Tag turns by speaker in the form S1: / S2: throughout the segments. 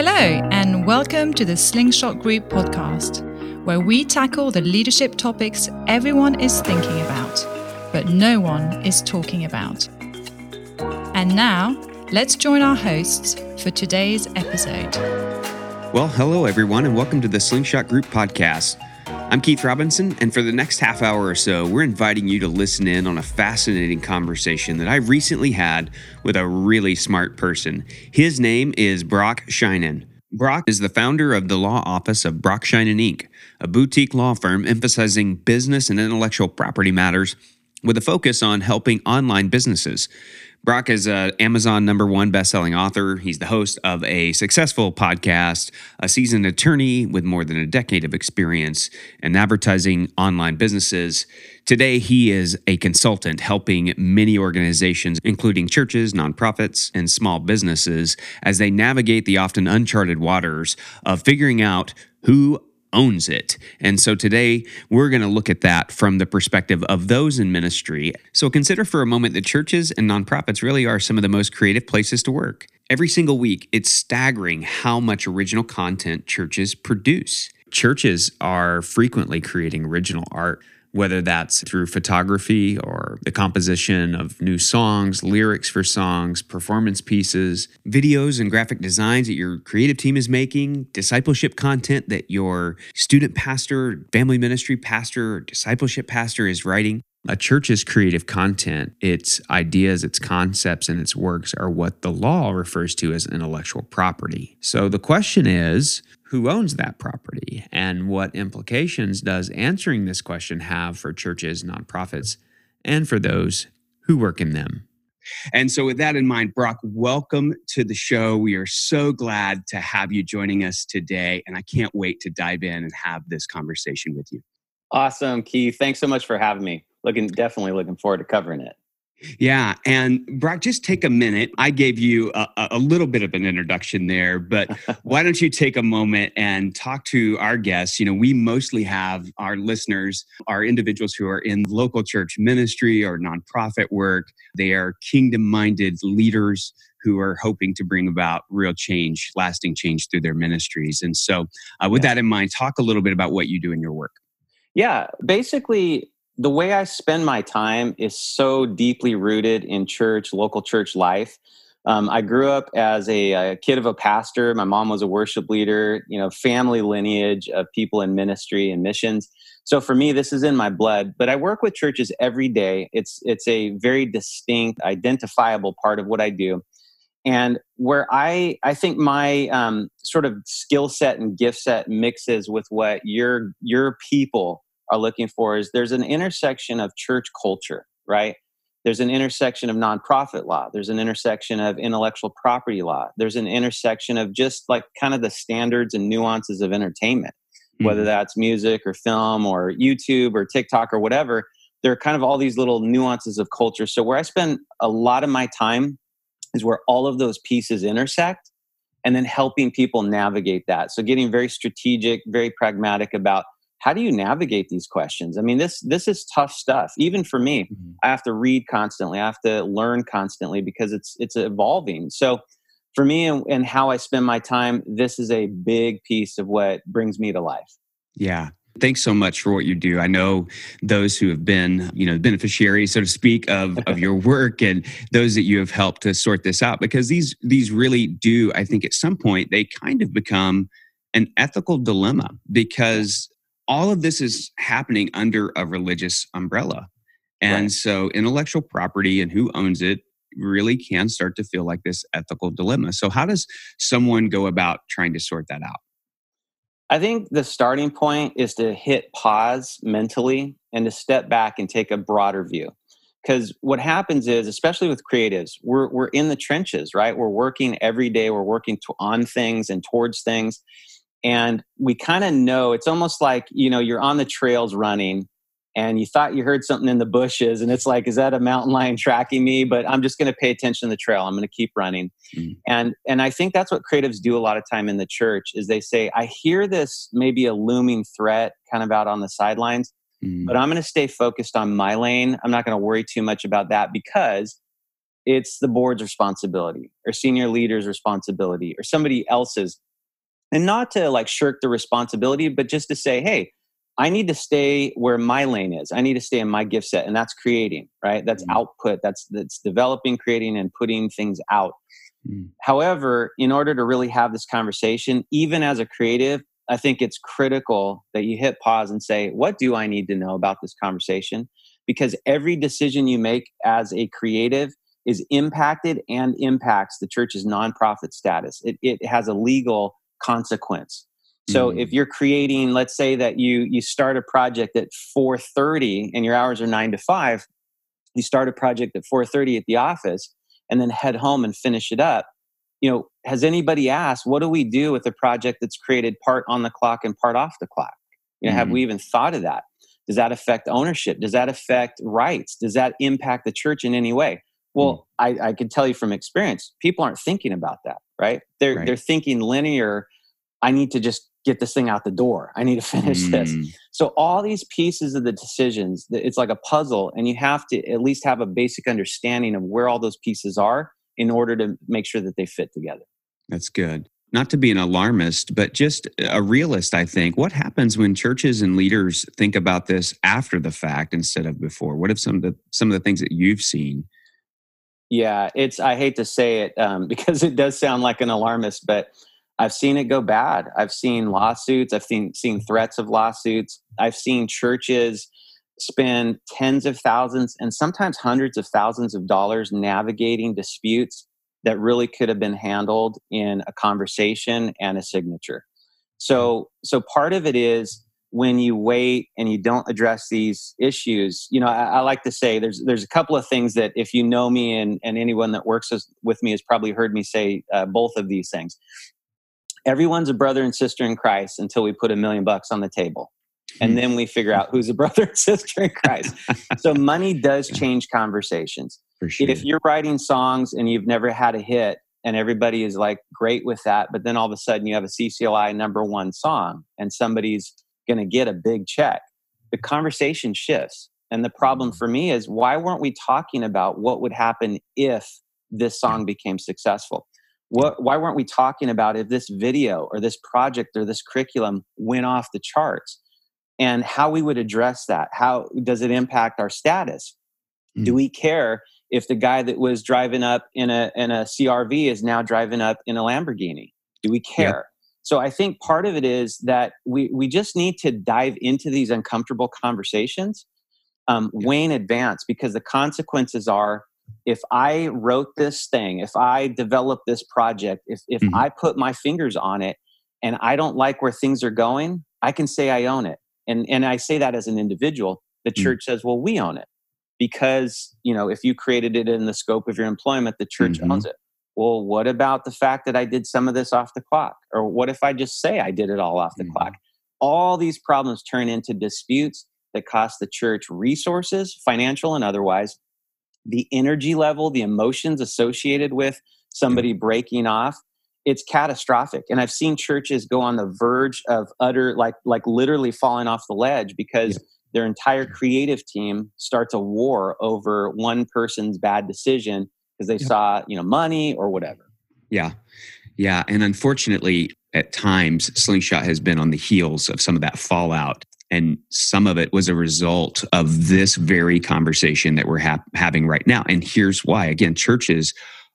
S1: Hello, and welcome to the Slingshot Group podcast, where we tackle the leadership topics everyone is thinking about, but no one is talking about. And now, let's join our hosts for today's episode.
S2: Well, hello, everyone, and welcome to the Slingshot Group podcast. I'm Keith Robinson, and for the next half hour or so, we're inviting you to listen in on a fascinating conversation that I recently had with a really smart person. His name is Brock Shinen. Brock is the founder of the law office of Brock Shinen Inc., a boutique law firm emphasizing business and intellectual property matters with a focus on helping online businesses. Brock is an Amazon number one best-selling author. He's the host of a successful podcast, a seasoned attorney with more than a decade of experience in advertising online businesses. Today, he is a consultant helping many organizations, including churches, nonprofits, and small businesses, as they navigate the often uncharted waters of figuring out who owns it. And so today we're going to look at that from the perspective of those in ministry. So consider for a moment that churches and nonprofits really are some of the most creative places to work. Every single week, it's staggering how much original content churches produce. Churches are frequently creating original art whether that's through photography or the composition of new songs, lyrics for songs, performance pieces, videos and graphic designs that your creative team is making, discipleship content that your student pastor, family ministry pastor, discipleship pastor is writing. A church's creative content, its ideas, its concepts, and its works are what the law refers to as intellectual property. So the question is who owns that property and what implications does answering this question have for churches, nonprofits, and for those who work in them. And so, with that in mind, Brock, welcome to the show. We are so glad to have you joining us today, and I can't wait to dive in and have this conversation with you.
S3: Awesome, Keith. Thanks so much for having me. Looking definitely looking forward to covering it.
S2: Yeah. And Brock, just take a minute. I gave you a, a, little bit of an introduction there, but why don't you take a moment and talk to our guests? You know, we mostly have our listeners are individuals who are in local church ministry or nonprofit work. They are kingdom minded leaders who are hoping to bring about real change, lasting change through their ministries. And so, uh, with yeah. that in mind, talk a little bit about what you do in your work.
S3: Yeah. Basically, the way I spend my time is so deeply rooted in church, local church life. Um, I grew up as a, a, kid of a pastor. My mom was a worship leader, you know, family lineage of people in ministry and missions. So for me, this is in my blood. But I work with churches every day. It's it's a very distinct, identifiable part of what I do. And where I I think my um, sort of skill set and gift set mixes with what your your people are looking for is there's an intersection of church culture, right? There's an intersection of nonprofit law. There's an intersection of intellectual property law. There's an intersection of just like kind of the standards and nuances of entertainment, mm-hmm. whether that's music or film or YouTube or TikTok or whatever. There are kind of all these little nuances of culture. So, where I spend a lot of my time is where all of those pieces intersect and then helping people navigate that. So, getting very strategic, very pragmatic about how do you navigate these questions? I mean this this is tough stuff even for me. Mm-hmm. i have to read constantly. I have to learn constantly because it's it's evolving. So for me and, and how i spend my time this is a big piece of what brings me to life.
S2: Yeah. Thanks so much for what you do. I know those who have been you know beneficiaries so to speak of of your work and those that you have helped to sort this out because these these really do i think at some point they kind of become an ethical dilemma because all of this is happening under a religious umbrella. And right. so intellectual property and who owns it really can start to feel like this ethical dilemma. So, how does someone go about trying to sort that out?
S3: I think the starting point is to hit pause mentally and to step back and take a broader view. Because what happens is, especially with creatives, we're, we're in the trenches, right? We're working every day, we're working to, on things and towards things and we kind of know it's almost like you know you're on the trails running and you thought you heard something in the bushes and it's like is that a mountain lion tracking me but i'm just going to pay attention to the trail i'm going to keep running mm. and and i think that's what creatives do a lot of time in the church is they say i hear this maybe a looming threat kind of out on the sidelines mm. but i'm going to stay focused on my lane i'm not going to worry too much about that because it's the board's responsibility or senior leader's responsibility or somebody else's and not to like shirk the responsibility, but just to say, hey, I need to stay where my lane is. I need to stay in my gift set, and that's creating, right? That's mm-hmm. output. That's that's developing, creating, and putting things out. Mm-hmm. However, in order to really have this conversation, even as a creative, I think it's critical that you hit pause and say, what do I need to know about this conversation? Because every decision you make as a creative is impacted and impacts the church's nonprofit status. It, it has a legal consequence. So mm if you're creating, let's say that you you start a project at 4:30 and your hours are 9 to 5, you start a project at 4:30 at the office and then head home and finish it up. You know, has anybody asked what do we do with a project that's created part on the clock and part off the clock? You know, mm have we even thought of that? Does that affect ownership? Does that affect rights? Does that impact the church in any way? Well, mm I, I can tell you from experience, people aren't thinking about that, right? They're right. they're thinking linear. I need to just get this thing out the door. I need to finish mm. this. So all these pieces of the decisions, it's like a puzzle, and you have to at least have a basic understanding of where all those pieces are in order to make sure that they fit together.
S2: That's good. Not to be an alarmist, but just a realist, I think. What happens when churches and leaders think about this after the fact instead of before? What if some of the some of the things that you've seen?
S3: Yeah, it's I hate to say it um, because it does sound like an alarmist, but I've seen it go bad. I've seen lawsuits. I've seen seen threats of lawsuits. I've seen churches spend tens of thousands and sometimes hundreds of thousands of dollars navigating disputes that really could have been handled in a conversation and a signature. So so part of it is when you wait and you don't address these issues, you know, I, I, like to say there's there's a couple of things that if you know me and, and anyone that works with me has probably heard me say uh, both of these things everyone's a brother and sister in Christ until we put a million bucks on the table. And then we figure out who's a brother and sister in Christ. so money does change conversations. Sure. If you're writing songs and you've never had a hit and everybody is like great with that, but then all of a sudden you have a CCLI number one song and somebody's going to get a big check, the conversation shifts. And the problem for me is why weren't we talking about what would happen if this song became successful? What, why weren't we talking about if this video or this project or this curriculum went off the charts and how we would address that? How does it impact our status? Mm. Do we care if the guy that was driving up in a, in a CRV is now driving up in a Lamborghini? Do we care? So I think part of it is that we, we just need to dive into these uncomfortable conversations um, way in advance because the consequences are if I wrote this thing, if I developed this project, if, if mm-hmm. I put my fingers on it and I don't like where things are going, I can say I own it. And, and I say that as an individual. The mm. church mm-hmm. says, well, we own it. Because, you know, if you created it in the scope of your employment, the church mm-hmm. owns it. Well, what about the fact that I did some of this off the clock? Or what if I just say I did it all off the mm-hmm. clock? All these problems turn into disputes that cost the church resources, financial and otherwise, the energy level, the emotions associated with somebody breaking off, it's catastrophic. And I've seen churches go on the verge of utter, like, like literally falling off the ledge because yeah. their entire creative team starts a war over one person's bad decision because they yeah. saw, you know, money or whatever.
S2: Yeah. Yeah. And unfortunately, at times, Slingshot has been on the heels of some of that fallout and some of it was a result of this very conversation that we're ha- having right now and here's why again churches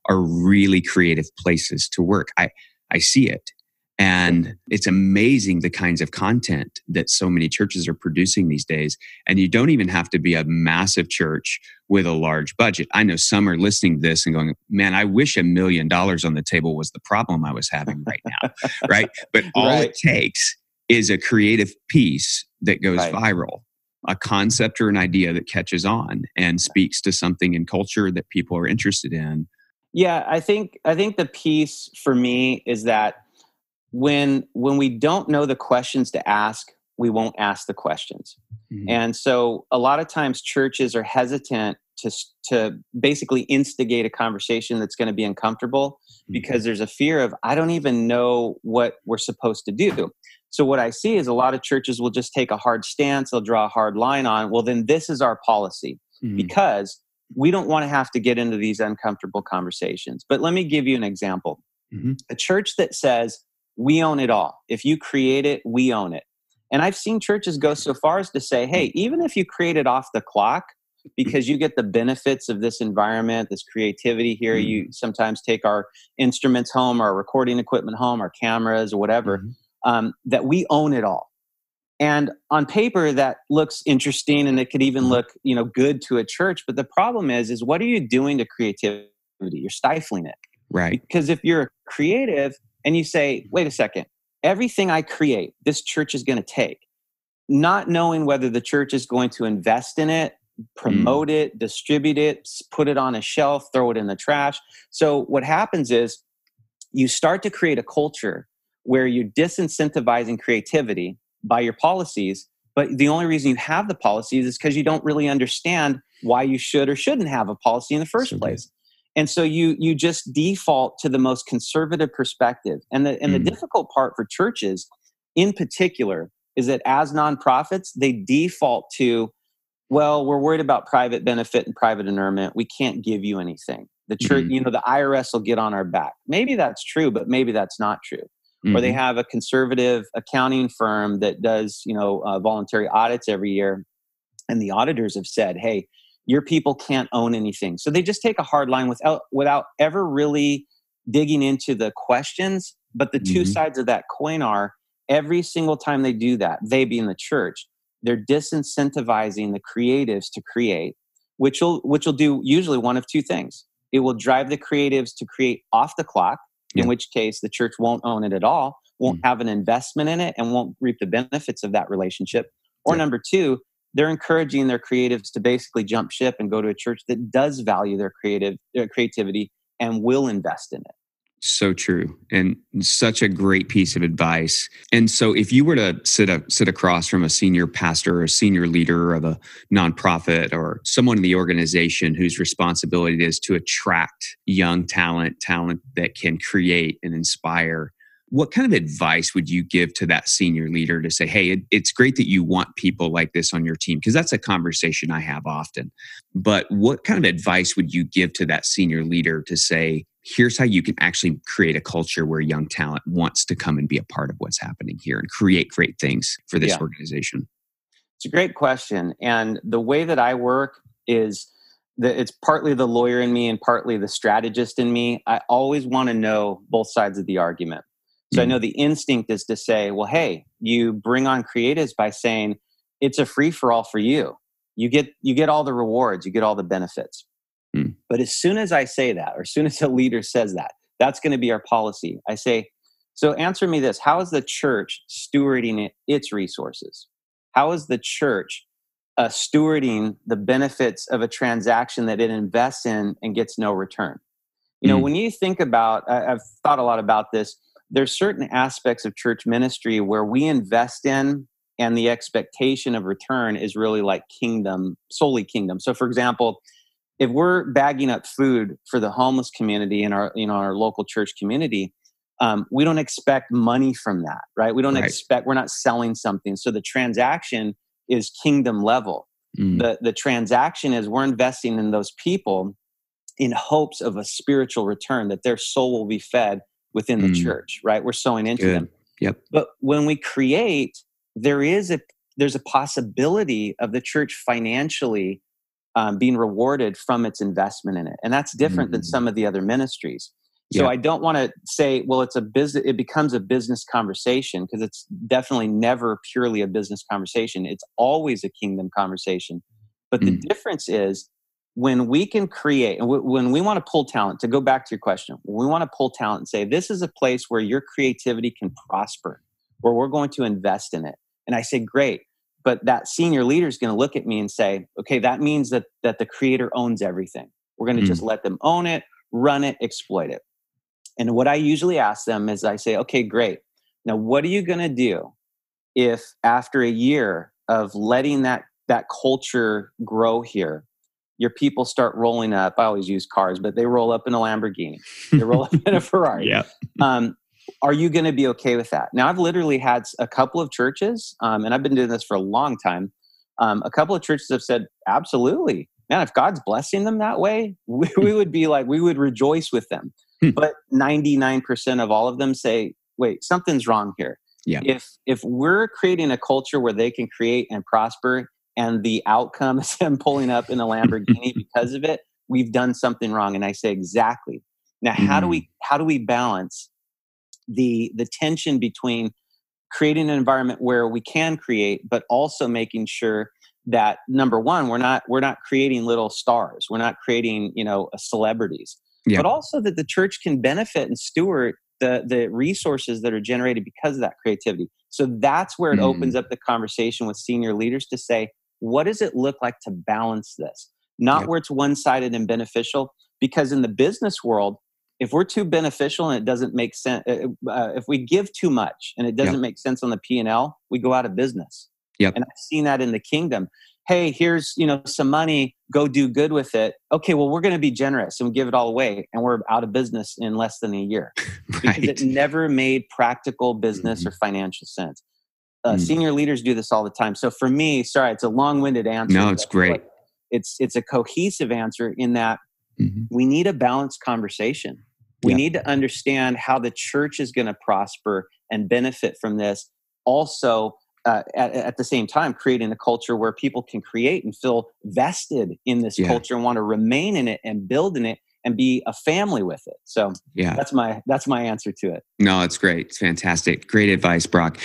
S2: are really creative places to work i i see it and it's amazing the kinds of content that so many churches are producing these days. And you don't even have to be a massive church with a large budget. I know some are listening to this and going, man, I wish a million dollars on the table was the problem I was having right now. right. But all right. it takes is a creative piece that goes right. viral a concept or an idea that catches on and speaks to something in culture that people are interested in
S3: yeah i think i think the piece for me is that when when we don't know the questions to ask we won't ask the questions mm-hmm. and so a lot of times churches are hesitant to to basically instigate a conversation that's going to be uncomfortable mm-hmm. because there's a fear of i don't even know what we're supposed to do so what I see is a lot of churches will just take a hard stance, they'll draw a hard line on, well, then this is our policy mm-hmm. because we don't want to have to get into these uncomfortable conversations. But let me give you an example. Mm-hmm. A church that says, we own it all. If you create it, we own it. And I've seen churches go so far as to say, hey, even if you create it off the clock, because you get the benefits of this environment, this creativity here. Mm-hmm. You sometimes take our instruments home, our recording equipment home, our cameras, or whatever, mm-hmm. um, that we own it all. And on paper, that looks interesting and it could even mm-hmm. look, you know, good to a church. But the problem is, is what are you doing to creativity? You're stifling it.
S2: Right.
S3: Because if you're creative and you say, wait a second, everything I create, this church is going to take, not knowing whether the church is going to invest in it promote mm. it, distribute it, put it on a shelf, throw it in the trash. So what happens is you start to create a culture where you're disincentivizing creativity by your policies, but the only reason you have the policies is because you don't really understand why you should or shouldn't have a policy in the first so place. And so you you just default to the most conservative perspective. And the and mm. the difficult part for churches in particular is that as nonprofits, they default to well, we're worried about private benefit and private inurement. We can't give you anything. The church, mm-hmm. you know, the IRS will get on our back. Maybe that's true, but maybe that's not true. Mm-hmm. Or they mm-hmm. have a conservative accounting firm that does, you know, uh, voluntary audits every year. And the auditors have said, hey, your people can't own anything. So they just take a hard line without without ever really digging into the questions. But the 2 mm-hmm. sides of that coin are every single time they do that, they being the church, they're disincentivizing the creatives to create which will which will do usually one of two things it will drive the creatives to create off the clock in which case the church won't own it at all won't mm. have an investment in it and won't reap the benefits of that relationship or yeah. number two they're encouraging their creatives to basically jump ship and go to a church that does value their creative their creativity and will invest in it
S2: so true and such a great piece of advice. And so if you were to sit a, sit across from a senior pastor or a senior leader of a nonprofit or someone in the organization whose responsibility it is to attract young talent, talent that can create and inspire, what kind of advice would you give to that senior leader to say, hey, it, it's great that you want people like this on your team? Because that's a conversation I have often. But what kind of advice would you give to that senior leader to say, here's how you can actually create a culture where young talent wants to come and be a part of what's happening here and create great things for this yeah. organization?
S3: It's a great question. And the way that I work is that it's partly the lawyer in me and partly the strategist in me. I always want to know both sides of the argument. So I mm. know the instinct is to say, well, hey, you bring on creatives by saying it's a free for all for you. You get you get all the rewards, you get all the benefits. Mm. But as soon as I say that, or as soon as a leader says that, that's going to be our policy. I say, so answer me this: How is the church stewarding its resources? How is the church uh, stewarding the benefits of a transaction that it invests in and gets no return? You know, mm. when you think about, I, I've thought a lot about this there's certain aspects of church ministry where we invest in and the expectation of return is really like kingdom solely kingdom so for example if we're bagging up food for the homeless community in our you know our local church community um, we don't expect money from that right we don't right. expect we're not selling something so the transaction is kingdom level mm. the the transaction is we're investing in those people in hopes of a spiritual return that their soul will be fed within the mm. church, right? We're sowing into Good. them.
S2: Yep.
S3: But when we create, there is a there's a possibility of the church financially um, being rewarded from its investment in it, and that's different mm. than some of the other ministries. So I don't want to say, well, it's a business. It becomes a business conversation because it's definitely never purely a business conversation. It's always a kingdom conversation. But mm. the difference is when we can create and when we want to pull talent to go back to your question we want to pull talent and say this is a place where your creativity can prosper where we're going to invest in it. And i say great but that senior leader is going to look at me and say okay that means that that the creator owns everything. We're going to mm. just let them own it run it exploit it. And what i usually ask them is i say okay great. Now what are you going to do if after a year of letting that that culture grow here your people start rolling up. I always use cars, but they roll up in a Lamborghini. They roll up in a Ferrari.
S2: Yeah.
S3: Um, are you going to be okay with that? Now, I've literally had a couple of churches, um, and I've been doing this for a long time. Um, a couple of churches have said, absolutely. Man, if God's blessing them that way, we, we would be like, we would rejoice with them. Hmm. but 99% of all of them say, wait, something's wrong here.
S2: Yeah.
S3: If if we're creating a culture where they can create and prosper, and the outcome is them pulling up in a Lamborghini because of it, we've done something wrong. And I say exactly. Now, how do we mm. how do we balance the the tension between creating an environment where we can create, but also making sure that number one, we're not we're not creating little stars, we're not creating you know celebrities, yeah. but also that the church can benefit and steward the the resources that are generated because of that creativity. So that's where it mm. opens up the conversation with senior leaders to say, what does it look like to balance this? Not yep. where it's one sided and beneficial, because in the business world, if we're too beneficial and it doesn't make sense, uh, uh, if we give too much and it doesn't yep. make sense on the P and L, we go out of business.
S2: Yep.
S3: And I've seen that in the kingdom. Hey, here's you know some money. Go do good with it. Okay, well we're going to be generous and give it all away, and we're out of business in less than a year right. because it never made practical business mm-hmm. or financial sense. Uh, mm. Senior leaders do this all the time. So for me, sorry, it's a long-winded answer.
S2: No, it's great.
S3: It's it's a cohesive answer in that mm-hmm. we need a balanced conversation. We yeah. need to understand how the church is going to prosper and benefit from this. Also, uh, at, at, the same time, creating a culture where people can create and feel vested in this yeah. culture and want to remain in it and build in it and be a family with it. So yeah, that's my that's my answer to it.
S2: No, it's great. It's fantastic. Great advice, Brock.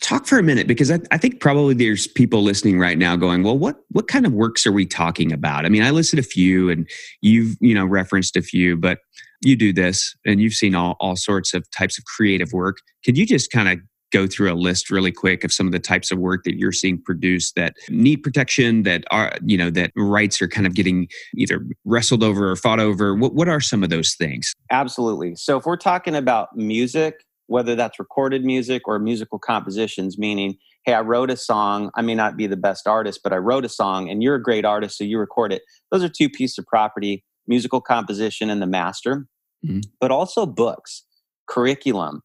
S2: Talk for a minute because I, I think probably there's people listening right now going, well, what what kind of works are we talking about? I mean, I listed a few and you've, you know, referenced a few, but you do this and you've seen all, all sorts of types of creative work. Could you just kind of go through a list really quick of some of the types of work that you're seeing produced that need protection that are you know that rights are kind of getting either wrestled over or fought over. What, what are some of those things?
S3: Absolutely. So if we're talking about music whether that's recorded music or musical compositions meaning hey i wrote a song i may not be the best artist but i wrote a song and you're a great artist so you record it. Those are two pieces of property musical composition and the master. Mm-hmm. but also books curriculum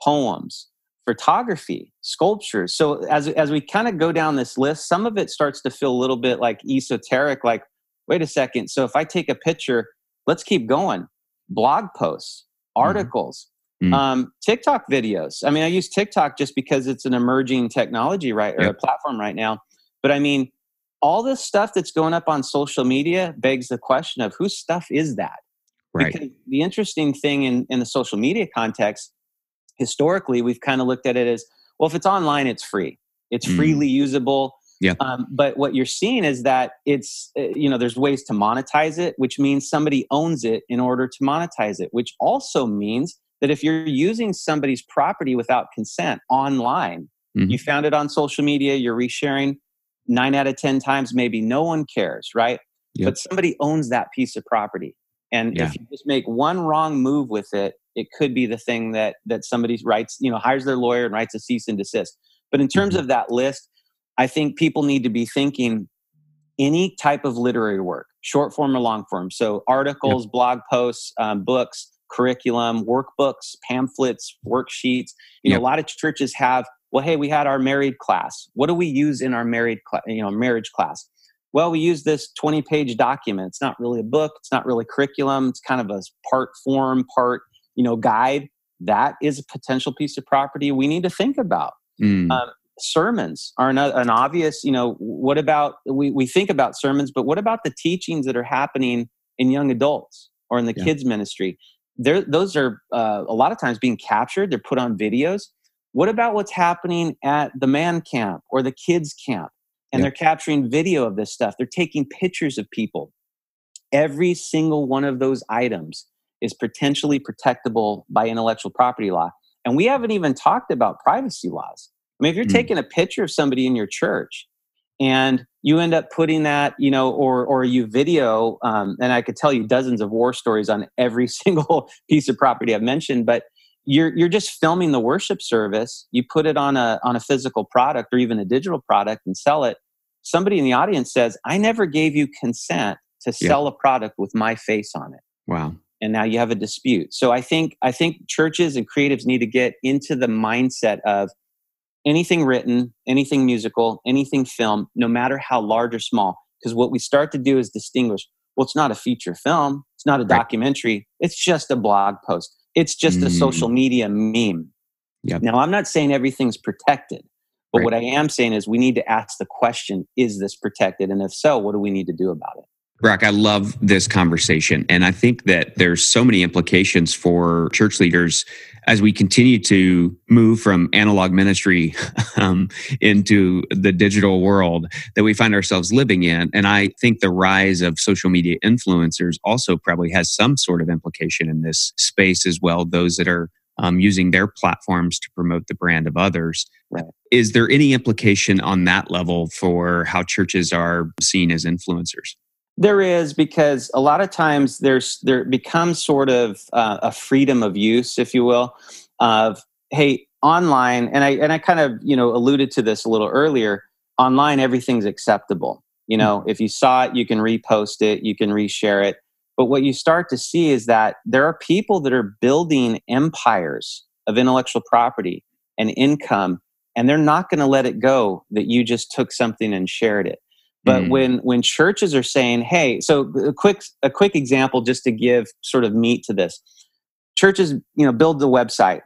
S3: poems photography, sculptures. So as as we kind of go down this list, some of it starts to feel a little bit like esoteric. Like, wait a second. So if I take a picture, let's keep going. Blog posts, mm-hmm. articles, mm-hmm. um, TikTok videos. I mean, I use TikTok just because it's an emerging technology, right, or yep. a platform right now. But I mean, all this stuff that's going up on social media begs the question of whose stuff is that?
S2: Right. Because
S3: the interesting thing in, in the social media context historically we've kind of looked at it as well if it's online it's free it's mm. freely usable
S2: yeah.
S3: Um, but what you're seeing is that it's uh, you know there's ways to monetize it which means somebody owns it in order to monetize it which also means that if you're using somebody's property without consent online mm-hmm. you found it on social media you're resharing nine out of ten times maybe no one cares right yep. but somebody owns that piece of property and yeah. if you just make one wrong move with it it could be the thing that that somebody writes you know hires their lawyer and writes a cease and desist. But in terms mm-hmm. of that list i think people need to be thinking any type of literary work short form or long form. So articles yep. blog posts um, books curriculum workbooks pamphlets worksheets. You yep. know a lot of churches have well hey we had our married class. What do we use in our married cl- you know marriage class? Well we use this 20 page document. It's not really a book. It's not really curriculum. It's kind of a part form part you know guide that is a potential piece of property we need to think about mm. um, sermons are an, an, obvious you know what about we, we think about sermons but what about the teachings that are happening in young adults or in the yeah. kids ministry They're, those are uh, a lot of times being captured they're put on videos what about what's happening at the man camp or the kids camp and yeah. they're capturing video of this stuff they're taking pictures of people every single one of those items is potentially protectable by intellectual property law. And we haven't even talked about privacy laws. I mean, if you're mm. taking a picture of somebody in your church and you end up putting that, you know, or or you video, um, and I could tell you dozens of war stories on every single piece of property I've mentioned, but you're you're just filming the worship service. You put it on a on a physical product or even a digital product and sell it. Somebody in the audience says, "I never gave you consent to sell a product with my face on it."
S2: Wow
S3: and now you have a dispute. So I think I think churches and creatives need to get into the mindset of anything written, anything musical, anything film, no matter how large or small. Because what we start to do is distinguish. Well, it's not a feature film. It's not a documentary. It's just a blog post. It's just mm. a social media meme.
S2: Yep.
S3: Now, I'm not saying everything's protected, but
S2: Right.
S3: what I am saying is we need to ask the question is this protected? And if so, what do we need to do about it?
S2: Brock, I love this conversation. And I think that there's so many implications for church leaders as we continue to move from analog ministry um, into the digital world that we find ourselves living in. And I think the rise of social media influencers also probably has some sort of implication in this space as well, those that are um, using their platforms to promote the brand of others.
S3: Right.
S2: Is there any implication on that level for how churches are seen as influencers?
S3: There is because a lot of times there's there becomes sort of uh, a freedom of use, if you will, of hey online, and I and I kind of you know alluded to this a little earlier. Online, everything's acceptable. You know, if you saw it, you can repost it, you can reshare it. But what you start to see is that there are people that are building empires of intellectual property and income, and they're not going to let it go that you just took something and shared it. But
S2: Mm.
S3: when when churches are saying, "Hey," so a quick a quick example just to give sort of meat to this. Churches, you know, build the website.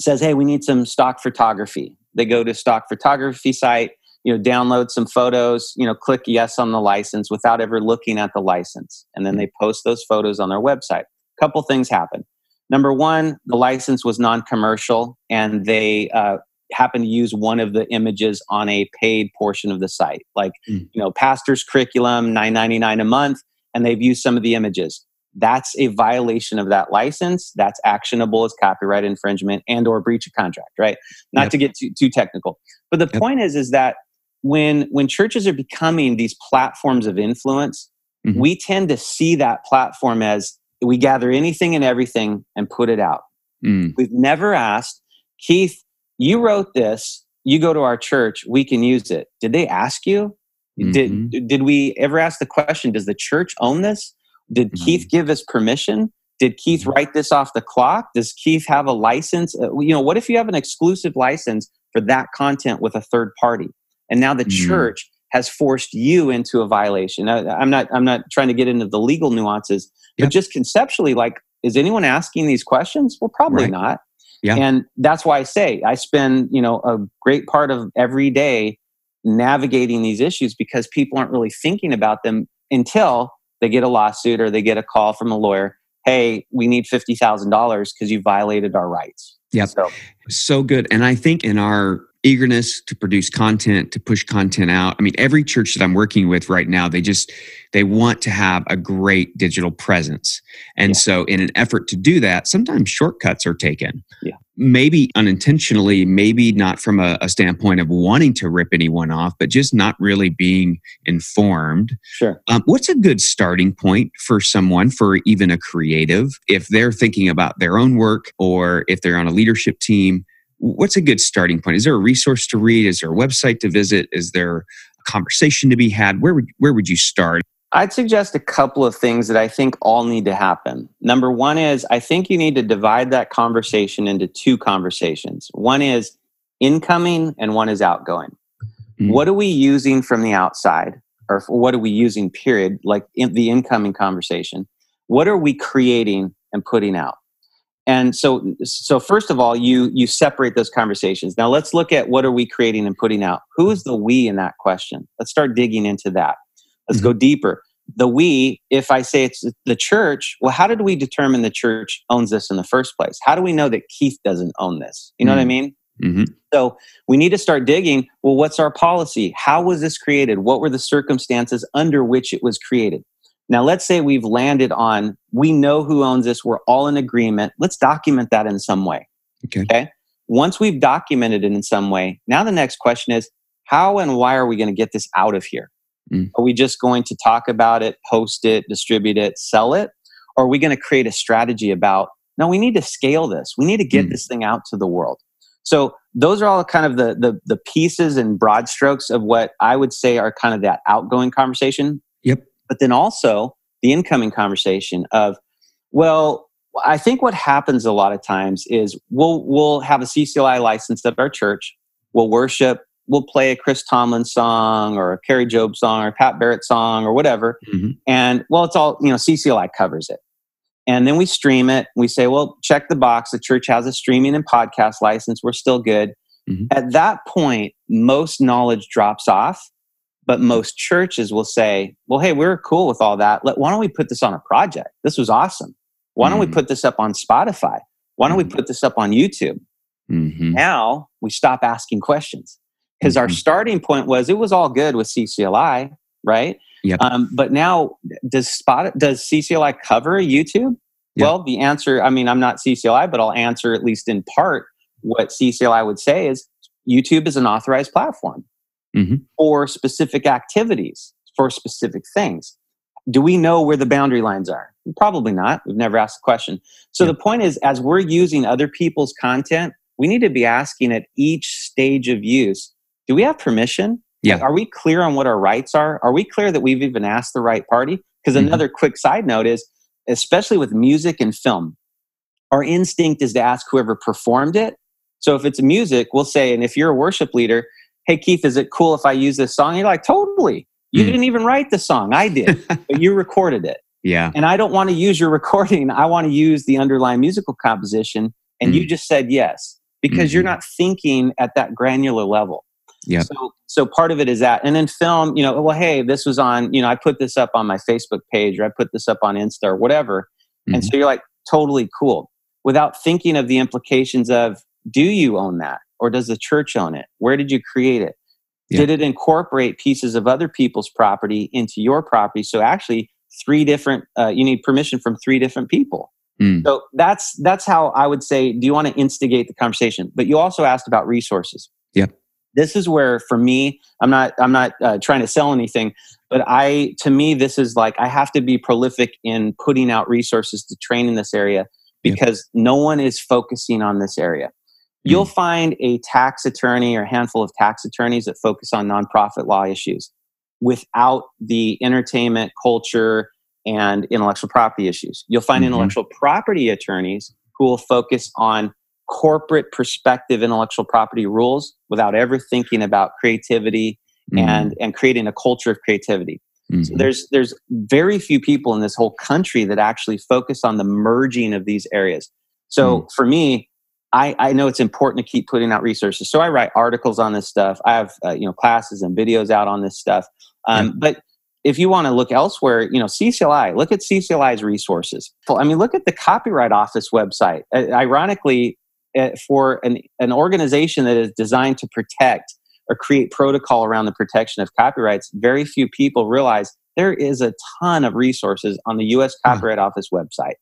S3: Says, "Hey, we need some stock photography." They go to stock photography site, you know, download some photos, you know, click yes on the license without ever looking at the license, and then they post those photos on their website. A Couple things happen. Number one, the license was non-commercial, and they uh, happen to use one of the images on a paid portion of the site like
S2: Mm.
S3: you know pastor's curriculum 999 a month and they've used some of the images that's a violation of that license that's actionable as copyright infringement and or breach of contract right not
S2: Yep.
S3: to get too, too technical but the
S2: Yep.
S3: point is is that when when churches are becoming these platforms of influence
S2: Mhm.
S3: we tend to see that platform as we gather anything and everything and put it out
S2: Mm,
S3: We've never asked, Keith, you wrote this. You go to our church, we can use it. Did they ask you?
S2: Mhm.
S3: Did did we ever ask the question, does the church own this? Did
S2: Mhm.
S3: Keith give us permission? Did Keith
S2: Mhm.
S3: write this off the clock? Does Keith have a license? Uh, you know, what if you have an exclusive license for that content with a third party? And now the
S2: Mm.
S3: church has forced you into a violation. Now, I'm not I'm not trying to get into the legal nuances, but just conceptually like is anyone asking these questions? Well, probably
S2: Right.
S3: not.
S2: Yeah.
S3: And that's why I say I spend, you know, a great part of every day navigating these issues because people aren't really thinking about them until they get a lawsuit or they get a call from a lawyer. Hey, we need fifty thousand dollars because you violated our rights.
S2: yeah
S3: So
S2: so good. And I think in our eagerness to produce content, to push content out, I mean, every church that I'm working with right now, they just they want to have a great digital presence. And
S3: Yeah.
S2: so in an effort to do that, sometimes shortcuts are taken.
S3: Yeah.
S2: Maybe unintentionally, maybe not from a, a standpoint of wanting to rip anyone off, but just not really being informed.
S3: sure.
S2: Um, what's a good starting point for someone, for even a creative, if they're thinking about their own work or if they're on a leadership team? What's a good starting point? Is there a resource to read? Is there a website to visit? Is there a conversation to be had? Where would where would you start?
S3: I'd suggest a couple of things that I think all need to happen. Number one is I think you need to divide that conversation into two conversations. One is incoming and one is outgoing.
S2: Mm.
S3: What are we using from the outside? Or what are we using, period, like in the incoming conversation? What are we creating and putting out? And so, so first of all, you you separate those conversations. Now let's look at what are we creating and putting out. Who is the we in that question? Let's start digging into that. Let's go deeper. The we, if I say it's the church, well, how did we determine the church owns this in the first place? How do we know that Keith doesn't own this? You know what I
S2: Mm.
S3: mean?
S2: hmm
S3: So we need to start digging. Well, what's our policy? How was this created? What were the circumstances under which it was created? Now, let's say we've landed on we know who owns this, we're all in agreement. Let's document that in some way.
S2: Okay. okay?
S3: Once we've documented it in some way, now the next question is how and why are we going to get this out of here?
S2: Mm.
S3: Are we just going to talk about it, post it, distribute it, sell it? Or are we going to create a strategy about no, we need to scale this. We need to get
S2: Mm.
S3: this thing out to the world. So those are all kind of the, the the pieces and broad strokes of what I would say are kind of that outgoing conversation.
S2: Yep.
S3: But then also the incoming conversation of, well, I think what happens a lot of times is we'll we'll have a CCLI license at our church. We'll worship. We'll play a Chris Tomlin song or a Kari Jobe song or a Pat Barrett song or whatever.
S2: Mhm.
S3: And well, it's all you know. CCLI covers it. and then we stream it. We say, well, check the box. The church has a streaming and podcast license. We're still good. Mm-hmm. At that point, most knowledge drops off, but most churches will say, well, hey, we're cool with all that. Let, why don't we put this on a project? This was awesome. Why don't mm-hmm. we put this up on Spotify? Why don't mm-hmm. we put this up on YouTube? Mm-hmm. Now we stop asking questions because our mm-hmm. starting point was it was all good with CCLI, right?
S2: Yep.
S3: Um, but now, does Spot does CCLI cover YouTube? Yep. Well, the answer. I mean, I'm not CCLI, but I'll answer at least in part what CCLI would say is YouTube is an authorized platform mm-hmm. for specific activities, for specific things. Do we know where the boundary lines are? Probably not. We've never asked the question. So yep. the point is, as we're using other people's content, we need to be asking at each stage of use do we have permission?
S2: Yeah.
S3: are we clear on what our rights are? Are we clear that we've even asked the right party? Because mm-hmm. another quick side note is, especially with music and film, our instinct is to ask whoever performed it. So if it's music, we'll say, and if you're a worship leader, hey, Keith, is it cool if I use this song? You're like, totally. You mm. didn't even write the song. I did, but you recorded it.
S2: Yeah.
S3: And I don't want to use your recording. I want to use the underlying musical composition. And mm. you just said yes because mm-hmm. you're not thinking at that granular level.
S2: Yeah.
S3: So so part of it is that. And in film, you know, well, hey, this was on, you know, I put this up on my Facebook page or I put this up on Insta or whatever. Mm-hmm. And so you're like, totally cool. Without thinking of the implications of do you own that? Or does the church own it? Where did you create it? Yeah. Did it incorporate pieces of other people's property into your property? So actually, three different. Uh, you need permission from three different people. Mm. So that's that's how I would say. Do you want to instigate the conversation? But you also asked about resources.
S2: Yeah.
S3: this is where for me i'm not i'm not uh, trying to sell anything but i to me this is like i have to be prolific in putting out resources to train in this area because yeah. no one is focusing on this area. You'll find a tax attorney or a handful of tax attorneys that focus on nonprofit law issues without the entertainment culture and intellectual property issues you'll find mm-hmm. intellectual property attorneys who will focus on corporate perspective intellectual property rules without ever thinking about creativity mm-hmm. and and creating a culture of creativity mm-hmm. so there's there's very few people in this whole country that actually focus on the merging of these areas so mm-hmm. for me I, I know it's important to keep putting out resources so i write articles on this stuff i have uh, you know classes and videos out on this stuff um, yeah. but if you want to look elsewhere, you know, CCLI, look at CCLI's resources. I mean, look at the Copyright Office website. Uh, ironically, Eh, for an, an organization that is designed to protect or create protocol around the protection of copyrights, very few people realize there is a ton of resources on the US Copyright Office website.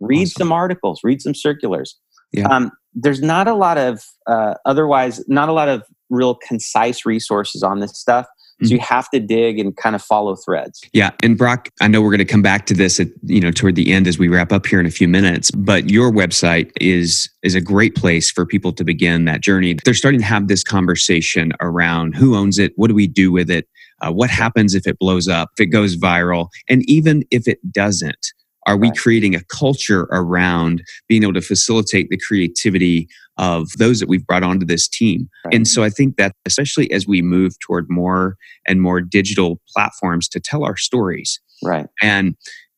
S3: Read awesome. some articles, read some circulars. Yeah. Um, there's not a lot of, uh, otherwise, not a lot of real concise resources on this stuff. So you mm-hmm. have to dig and kind of follow threads.
S2: Yeah, and Brock, I know we're going to come back to this at you know toward the end as we wrap up here in a few minutes, but your website is is a great place for people to begin that journey. They're starting to have this conversation around who owns it, what do we do with it, uh, what happens if it blows up, if it goes viral, and even if it doesn't. Are we creating a culture around being able to facilitate the creativity of those that we've brought onto this team? Right. And so I think that, especially as we move toward more and more digital platforms to tell our stories.
S3: Right.
S2: And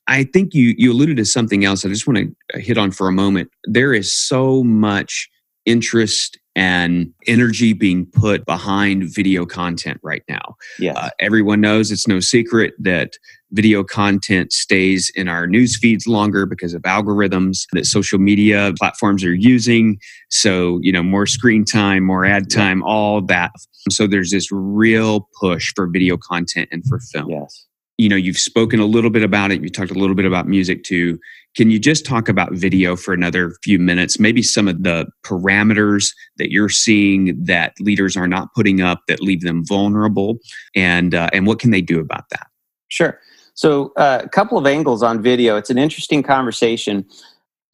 S2: I think you you alluded to something else. I just want to hit on for a moment. There is so much interest and energy being put behind video content right now.
S3: Yeah. Uh,
S2: everyone knows it's no secret that video content stays in our news feeds longer because of algorithms that social media platforms are using. So, you know, more screen time, more ad time, all that. So there's this real push for video content and for film.
S3: Yes.
S2: You know, you've spoken a little bit about it. You talked a little bit about music too. Can you just talk about video for another few minutes? Maybe some of the parameters that you're seeing that leaders are not putting up that leave them vulnerable, and uh, and what can they do about that?
S3: Sure. So, uh, a couple of angles on video. It's an interesting conversation.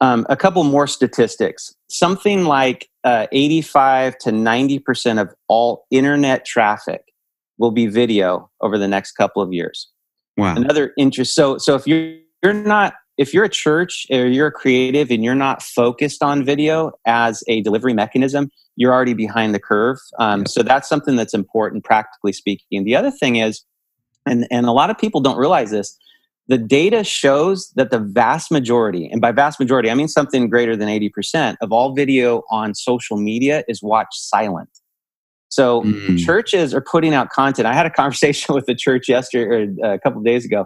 S3: Um, a couple more statistics. Something like uh, 85 to 90% of all internet traffic will be video over the next couple of years.
S2: Wow.
S3: Another interest. So, so if you're, you're not, if you're a church or you're a creative and you're not focused on video as a delivery mechanism, you're already behind the curve. Um. So that's something that's important, practically speaking. The other thing is, and and a lot of people don't realize this the data shows that the vast majority, and by vast majority, I mean something greater than 80% of all video on social media is watched silent. So mm. churches are putting out content. I had a conversation with the church yesterday or uh, a couple days ago,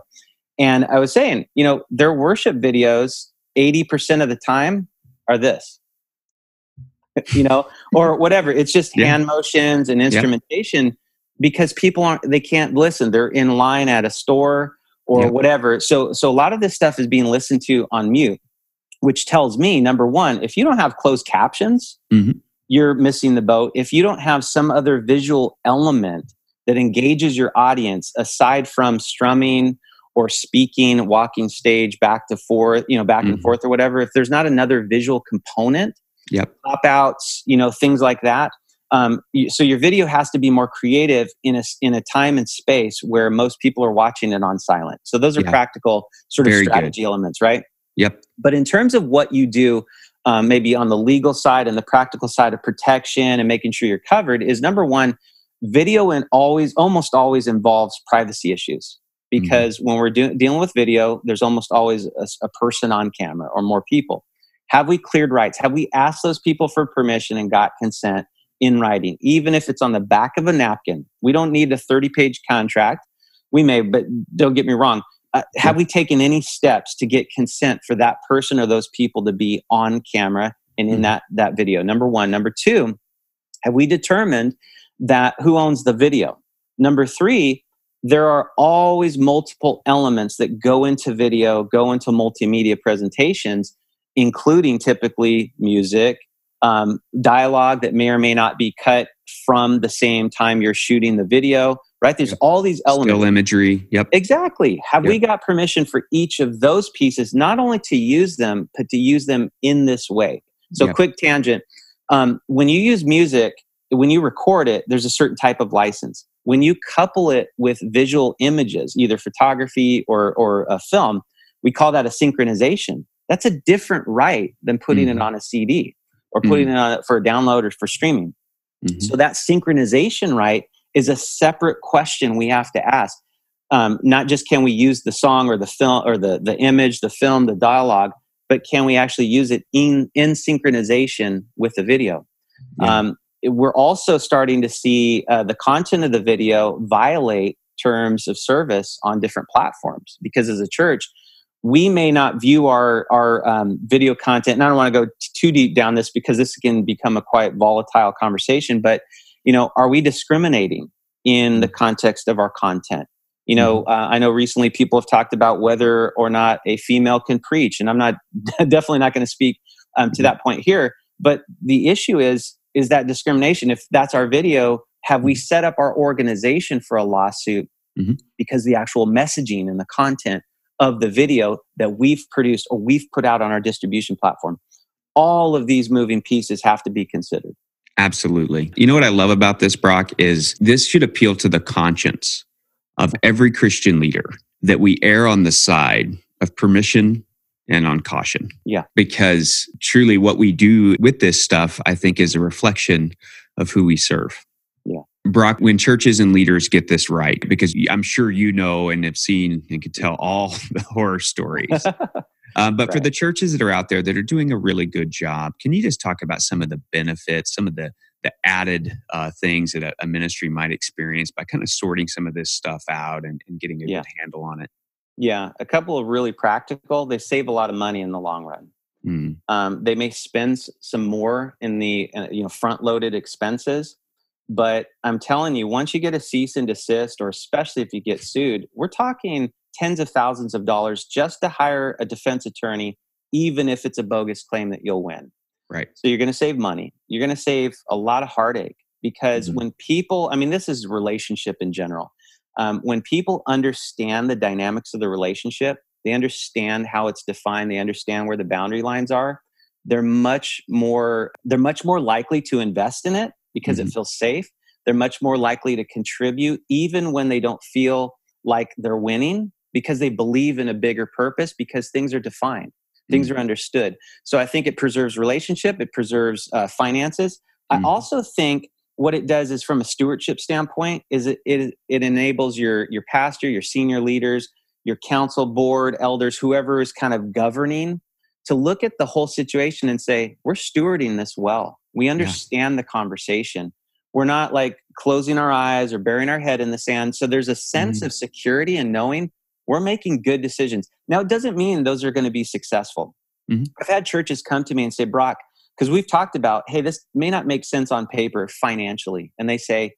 S3: and I was saying, you know, their worship videos, 80% of the time are this. you know, or whatever. It's just yeah. hand motions and instrumentation yeah. because people aren't they can't listen. They're in line at a store or yep. whatever. So so a lot of this stuff is being listened to on mute, which tells me number one, if you don't have closed captions, mm-hmm. you're missing the boat. If you don't have some other visual element that engages your audience aside from strumming or speaking, walking stage back to forth, you know, back mm-hmm. and forth or whatever, if there's not another visual component,
S2: yep.
S3: pop outs, you know, things like that, um, so your video has to be more creative in a in a time and space where most people are watching it on silent. So those are yeah. practical sort of Very strategy good. elements, right?
S2: Yep.
S3: But in terms of what you do, um, maybe on the legal side and the practical side of protection and making sure you're covered, is number one, video and always almost always involves privacy issues. Because mm-hmm. when we're do- dealing with video, there's almost always a, a person on camera or more people. Have we cleared rights? Have we asked those people for permission and got consent? in writing, even if it's on the back of a napkin. We don't need a 30 page contract. We may, but don't get me wrong. Uh, have we taken any steps to get consent for that person or those people to be on camera and in mm-hmm. that, that video? Number one. Number two, have we determined that who owns the video? Number three, there are always multiple elements that go into video, go into multimedia presentations, including typically music, um, dialogue that may or may not be cut from the same time you're shooting the video right? There's yep. all these elements.
S2: still imagery. Yep.
S3: Exactly. Have yep. we got permission for each of those pieces not only to use them but to use them in this way? So yep. quick tangent. Um, when you use music when you record it there's a certain type of license when you couple it with visual images either photography or or a film we call that a synchronization that's a different right than putting mm-hmm. it on a cd or putting mm-hmm. it on for a download or for streaming. Mm-hmm. So that synchronization right is a separate question we have to ask. Um, not just can we use the song or the film or the the image, the film, the dialogue, but can we actually use it in in synchronization with the video? Yeah. Um, we're also starting to see uh, the content of the video violate terms of service on different platforms because as a church we may not view our our um, video content and i don't want to go t- too deep down this because this can become a quite volatile conversation but you know are we discriminating in the context of our content you know mm-hmm. uh, i know recently people have talked about whether or not a female can preach and i'm not definitely not going to speak um, to mm-hmm. that point here but the issue is is that discrimination if that's our video have we mm-hmm. set up our organization for a lawsuit mm-hmm. because the actual messaging and the content of the video that we've produced or we've put out on our distribution platform. All of these moving pieces have to be considered.
S2: Absolutely. You know what I love about this, Brock, is this should appeal to the conscience of every Christian leader that we err on the side of permission and on caution.
S3: Yeah.
S2: Because truly what we do with this stuff, I think, is a reflection of who we serve. Yeah. Brock, when churches and leaders get this right, because I'm sure you know and have seen and can tell all the horror stories. Um, but right. for the churches that are out there that are doing a really good job, can you just talk about some of the benefits, some of the the added uh, things that a, a, ministry might experience by kind of sorting some of this stuff out and, and getting a yeah. good handle on it?
S3: Yeah, a couple of really practical. They save a lot of money in the long run. Mm. Um, they may spend some more in the uh, you know front loaded expenses, but I'm telling you, once you get a cease and desist, or especially if you get sued, we're talking tens of thousands of dollars just to hire a defense attorney, even if it's a bogus claim that you'll win.
S2: Right.
S3: So you're going to save money. You're going to save a lot of heartache because mm-hmm. when people, I mean, this is relationship in general. Um, when people understand the dynamics of the relationship, they understand how it's defined, they understand where the boundary lines are. They're much more. They're much more likely to invest in it because mm-hmm. it feels safe. They're much more likely to contribute even when they don't feel like they're winning because they believe in a bigger purpose because things are defined, things mm-hmm. are understood. So I think it preserves relationship, it preserves uh, finances. Mm-hmm. I also think what it does is from a stewardship standpoint is it, it it enables your your pastor, your senior leaders your council board, elders, whoever is kind of governing, to look at the whole situation and say, we're stewarding this well. We understand yeah. the conversation. We're not like closing our eyes or burying our head in the sand. So there's a sense mm-hmm. of security and knowing we're making good decisions. Now, it doesn't mean those are going to be successful. Mm-hmm. I've had churches come to me and say, Brock, because we've talked about, hey, this may not make sense on paper financially. And they say,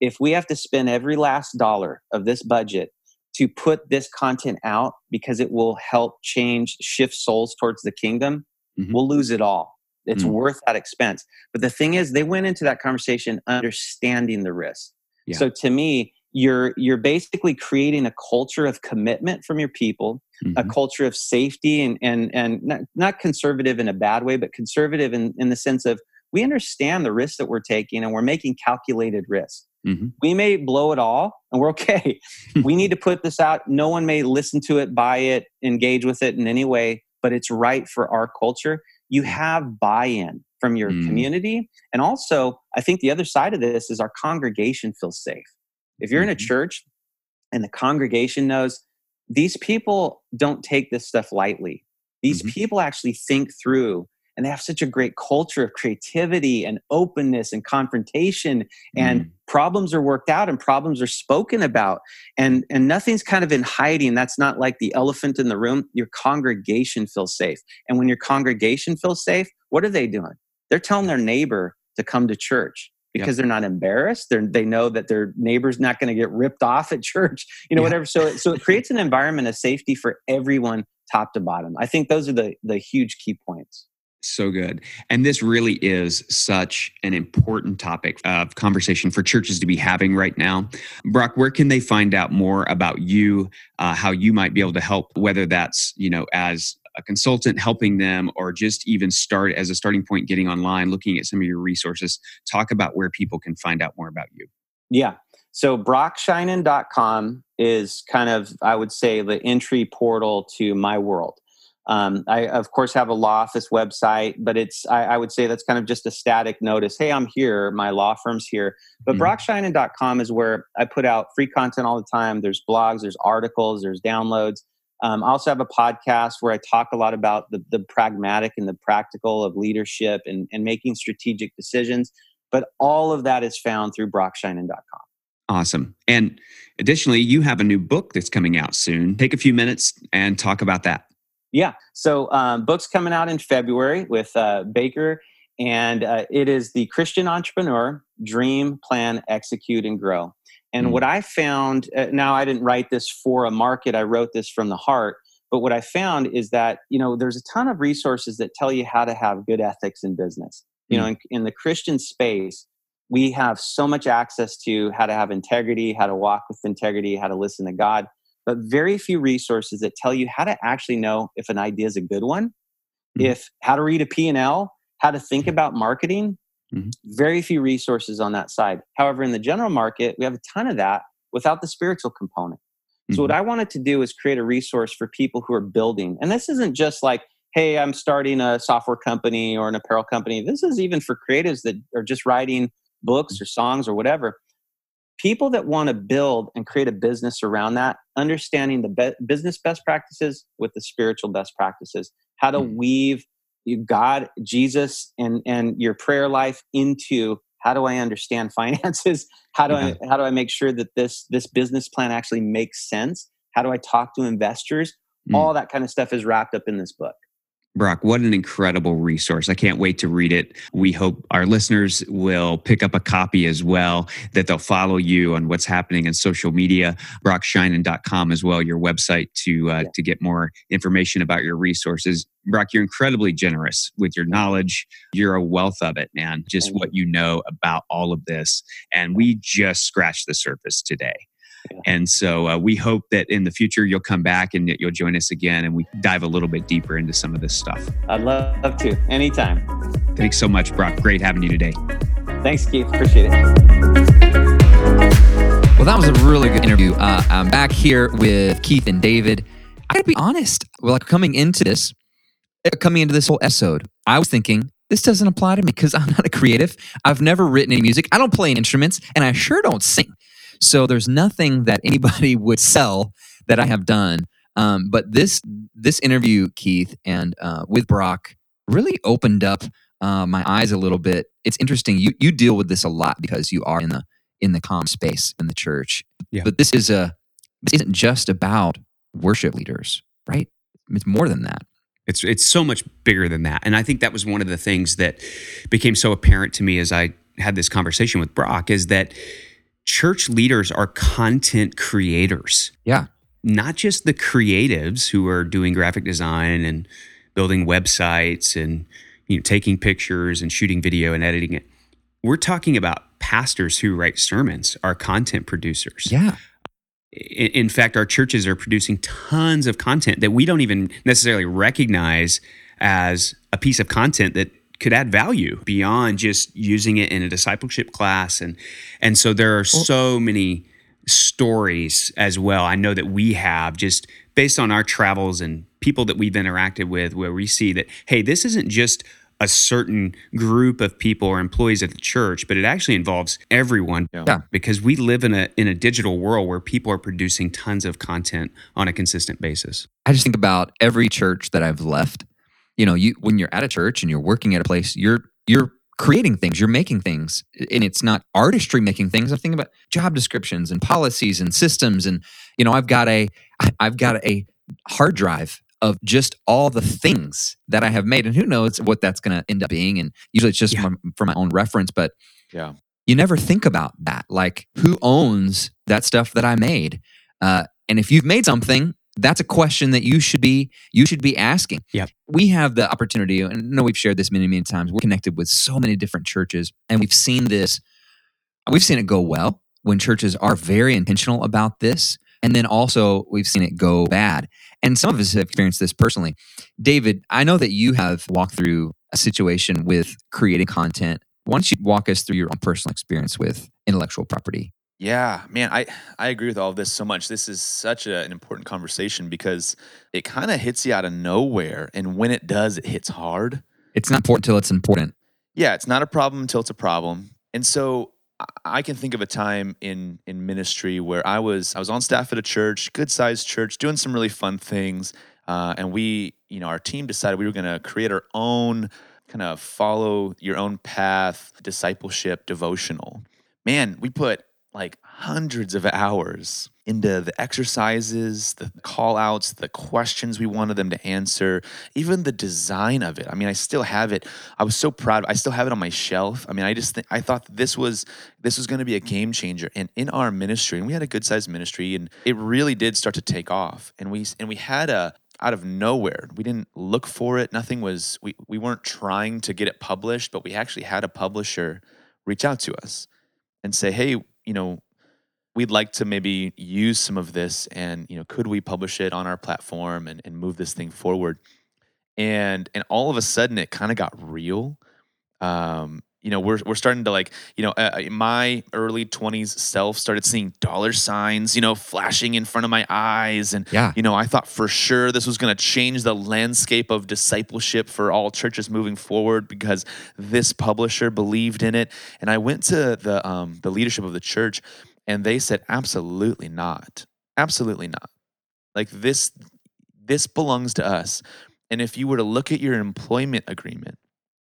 S3: if we have to spend every last dollar of this budget to put this content out because it will help change, shift souls towards the kingdom, mm-hmm. we'll lose it all. It's mm-hmm. worth that expense. But the thing is, they went into that conversation understanding the risk. Yeah. So to me, you're you're basically creating a culture of commitment from your people mm-hmm. a culture of safety and and and not, not conservative in a bad way but conservative in, in the sense of we understand the risks that we're taking and we're making calculated risks mm-hmm. we may blow it all and we're okay we need to put this out no one may listen to it buy it engage with it in any way but it's right for our culture you have buy-in from your mm. community and also i think the other side of this is our congregation feels safe if you're in a mm-hmm. church and the congregation knows these people don't take this stuff lightly, these mm-hmm. people actually think through and they have such a great culture of creativity and openness and confrontation and mm. problems are worked out and problems are spoken about and and nothing's kind of in hiding. That's not like the elephant in the room. Your congregation feels safe. And when your congregation feels safe what are they doing? They're telling their neighbor to come to church because yep. they're not embarrassed. They're, they know that their neighbor's not going to get ripped off at church, you know, yeah. whatever. So, so it creates an environment of safety for everyone, top to bottom. I think those are the the huge key points.
S2: So good. And this really is such an important topic of conversation for churches to be having right now. Brock, where can they find out more about you, uh, how you might be able to help, whether that's, you know, as a consultant helping them or just even start as a starting point getting online looking at some of your resources talk about where people can find out more about you
S3: yeah so brockshinen.com is kind of i would say the entry portal to my world um, I, of course, have a law office website, but it's I, I, would say that's kind of just a static notice. Hey, I'm here. My law firm's here. But mm-hmm. brockshinen.com is where I put out free content all the time. There's blogs, there's articles, there's downloads. Um, I also have a podcast where I talk a lot about the, the pragmatic and the practical of leadership and, and making strategic decisions. But all of that is found through brockshinen.com.
S2: Awesome. And additionally, you have a new book that's coming out soon. Take a few minutes and talk about that.
S3: Yeah. So, um, book's coming out in February with uh, Baker, and uh, it is the Christian Entrepreneur Dream, Plan, Execute, and Grow. And mm. what I found uh, now, I didn't write this for a market, I wrote this from the heart. But what I found is that, you know, there's a ton of resources that tell you how to have good ethics in business. You mm. know, in, in the Christian space, we have so much access to how to have integrity, how to walk with integrity, how to listen to God, but very few resources that tell you how to actually know if an idea is a good one, mm. if how to read a P&L, how to think about marketing, Mm-hmm. Very few resources on that side. However, in the general market, we have a ton of that without the spiritual component. So, mm-hmm. what I wanted to do is create a resource for people who are building. And this isn't just like, hey, I'm starting a software company or an apparel company. This is even for creatives that are just writing books or songs or whatever. People that want to build and create a business around that, understanding the be- business best practices with the spiritual best practices, how to mm-hmm. weave God, Jesus, and and your prayer life into how do I understand finances? How do I how do I make sure that this this business plan actually makes sense? How do I talk to investors? Mm. All that kind of stuff is wrapped up in this book.
S2: Brock, what an incredible resource. I can't wait to read it. We hope our listeners will pick up a copy as well, that they'll follow you on what's happening in social media, brockshinen.com as well, your website to uh, yeah. to get more information about your resources. Brock, you're incredibly generous with your knowledge. You're a wealth of it, man. Just what you know about all of this. And we just scratched the surface today. And so uh, we hope that in the future you'll come back and you'll join us again and we dive a little bit deeper into some of this stuff.
S3: I'd love to. Anytime.
S2: Thanks so much, Brock. Great having you today.
S3: Thanks, Keith. Appreciate it.
S4: Well, that was a really good interview. Uh, I'm back here with Keith and David. I gotta be honest. Well, like coming into this, uh, coming into this whole episode, I was thinking this doesn't apply to me because I'm not a creative. I've never written any music. I don't play any instruments, and I sure don't sing. So there's nothing that anybody would sell that I have done. Um, but this this interview, Keith, and uh, with Brock, really opened up uh, my eyes a little bit. It's interesting. You you deal with this a lot because you are in the in the comm space in the church.
S2: Yeah.
S4: But this is a this isn't just about worship leaders, right? It's more than that.
S2: It's it's so much bigger than that. And I think that was one of the things that became so apparent to me as I had this conversation with Brock is that church leaders are content creators.
S4: Yeah.
S2: Not just the creatives who are doing graphic design and building websites and you know taking pictures and shooting video and editing it. We're talking about pastors who write sermons are content producers.
S4: Yeah.
S2: In, in fact, our churches are producing tons of content that we don't even necessarily recognize as a piece of content that could add value beyond just using it in a discipleship class and and so there are so many stories as well i know that we have just based on our travels and people that we've interacted with where we see that hey this isn't just a certain group of people or employees at the church but it actually involves everyone
S4: Yeah.
S2: because we live in a in a digital world where people are producing tons of content on a consistent basis
S4: I just think about every church that I've left. You know, you when you're at a church and you're working at a place, you're you're creating things, you're making things, and it's not artistry making things. I'm thinking about job descriptions and policies and systems, and you know, I've got a I've got a hard drive of just all the things that I have made, and who knows what that's going to end up being. And usually, it's just
S2: Yeah.
S4: from, my own reference, but
S5: Yeah.
S4: you never think about that. Like, who owns that stuff that I made? Uh, and if you've made something, that's a question that you should be you should be asking.
S2: Yeah.
S4: We have the opportunity, and I know we've shared this many, many times. We're connected with so many different churches, and we've seen this. We've seen it go well when churches are very intentional about this, and then also we've seen it go bad. And some of us have experienced this personally. David, I know that you have walked through a situation with creating content. Why don't you walk us through your own personal experience with intellectual property?
S5: Yeah, man, I I agree with all of this so much. This is such a, an important conversation because it kind of hits you out of nowhere, and when it does, it hits hard.
S4: It's not important till it's important.
S5: Yeah, it's not a problem until it's a problem. And so I- I can think of a time in in ministry where I was I was on staff at a church, good sized church, doing some really fun things, uh, and we, you know, our team decided we were going to create our own kind of follow your own path discipleship devotional. Man, we put like hundreds of hours into the exercises, the call outs, the questions we wanted them to answer, even the design of it. I mean, I still have it. I was so proud. I still have it on my shelf. I mean, I just think I thought this was this was going to be a game changer. And in our ministry, and we had a good sized ministry, and it really did start to take off. And we and we had a out of nowhere. We didn't look for it. Nothing was we we weren't trying to get it published, but we actually had a publisher reach out to us and say, "Hey, you know, we'd like to maybe use some of this and you know could we publish it on our platform and, and move this thing forward? And and all of a sudden it kind of got real um you know we're, we're starting to like you know uh, my early 20s self started seeing dollar signs you know flashing in front of my eyes. And
S4: Yeah.
S5: you know i thought for sure this was going to change the landscape of discipleship for all churches moving forward because this publisher believed in it. And i went to the um the leadership of the church and they said absolutely not. Absolutely not. Like this this belongs to us. And if you were to look at your employment agreement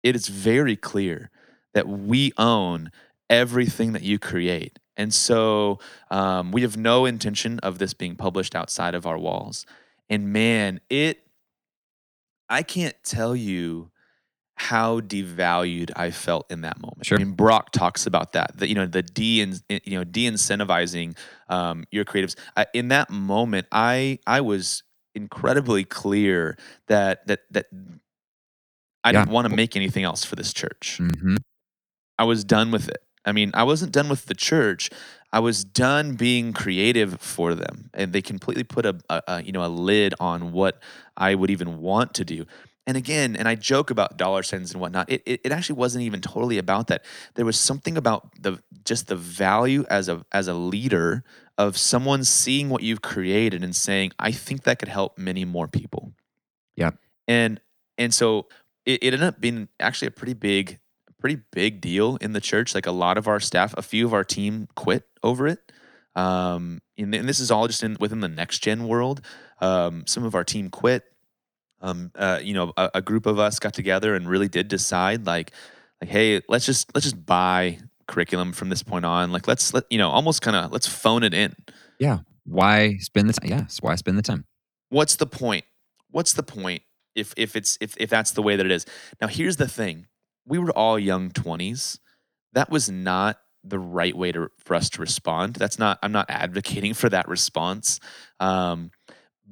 S5: it is very clear that we own everything that you create and so um, we have no intention of this being published outside of our walls and man it i can't tell you how devalued I felt in that moment.
S4: Sure.
S5: I mean, Brock talks about that. That you know, the de you know de-incentivizing um, your creatives. I, in that moment, I I was incredibly clear that that that I
S4: Yeah.
S5: didn't want to make anything else for this church.
S4: hmm
S5: I was done with it. I mean, I wasn't done with the church. I was done being creative for them, and they completely put a, a, a you know a lid on what I would even want to do. And again, and I joke about dollar signs and whatnot. It, it, it actually wasn't even totally about that. There was something about the just the value as a as a leader of someone seeing what you've created and saying, "I think that could help many more people."
S4: Yeah.
S5: And and so it, it ended up being actually a pretty big pretty big deal in the church. Like a lot of our staff, a few of our team quit over it. Um, and, and this is all just in within the next gen world. Um, some of our team quit. Um, uh, you know, a, a group of us got together and really did decide, like, like, hey, let's just let's just buy curriculum from this point on. Like, let's let you know, almost kind of let's phone it in.
S4: Yeah. Why spend the time? Yes. Why spend the time?
S5: What's the point? What's the point if if it's if if that's the way that it is? Now, here's the thing: we were all young twenties. That was not the right way to for us to respond. That's not. I'm not advocating for that response. Um,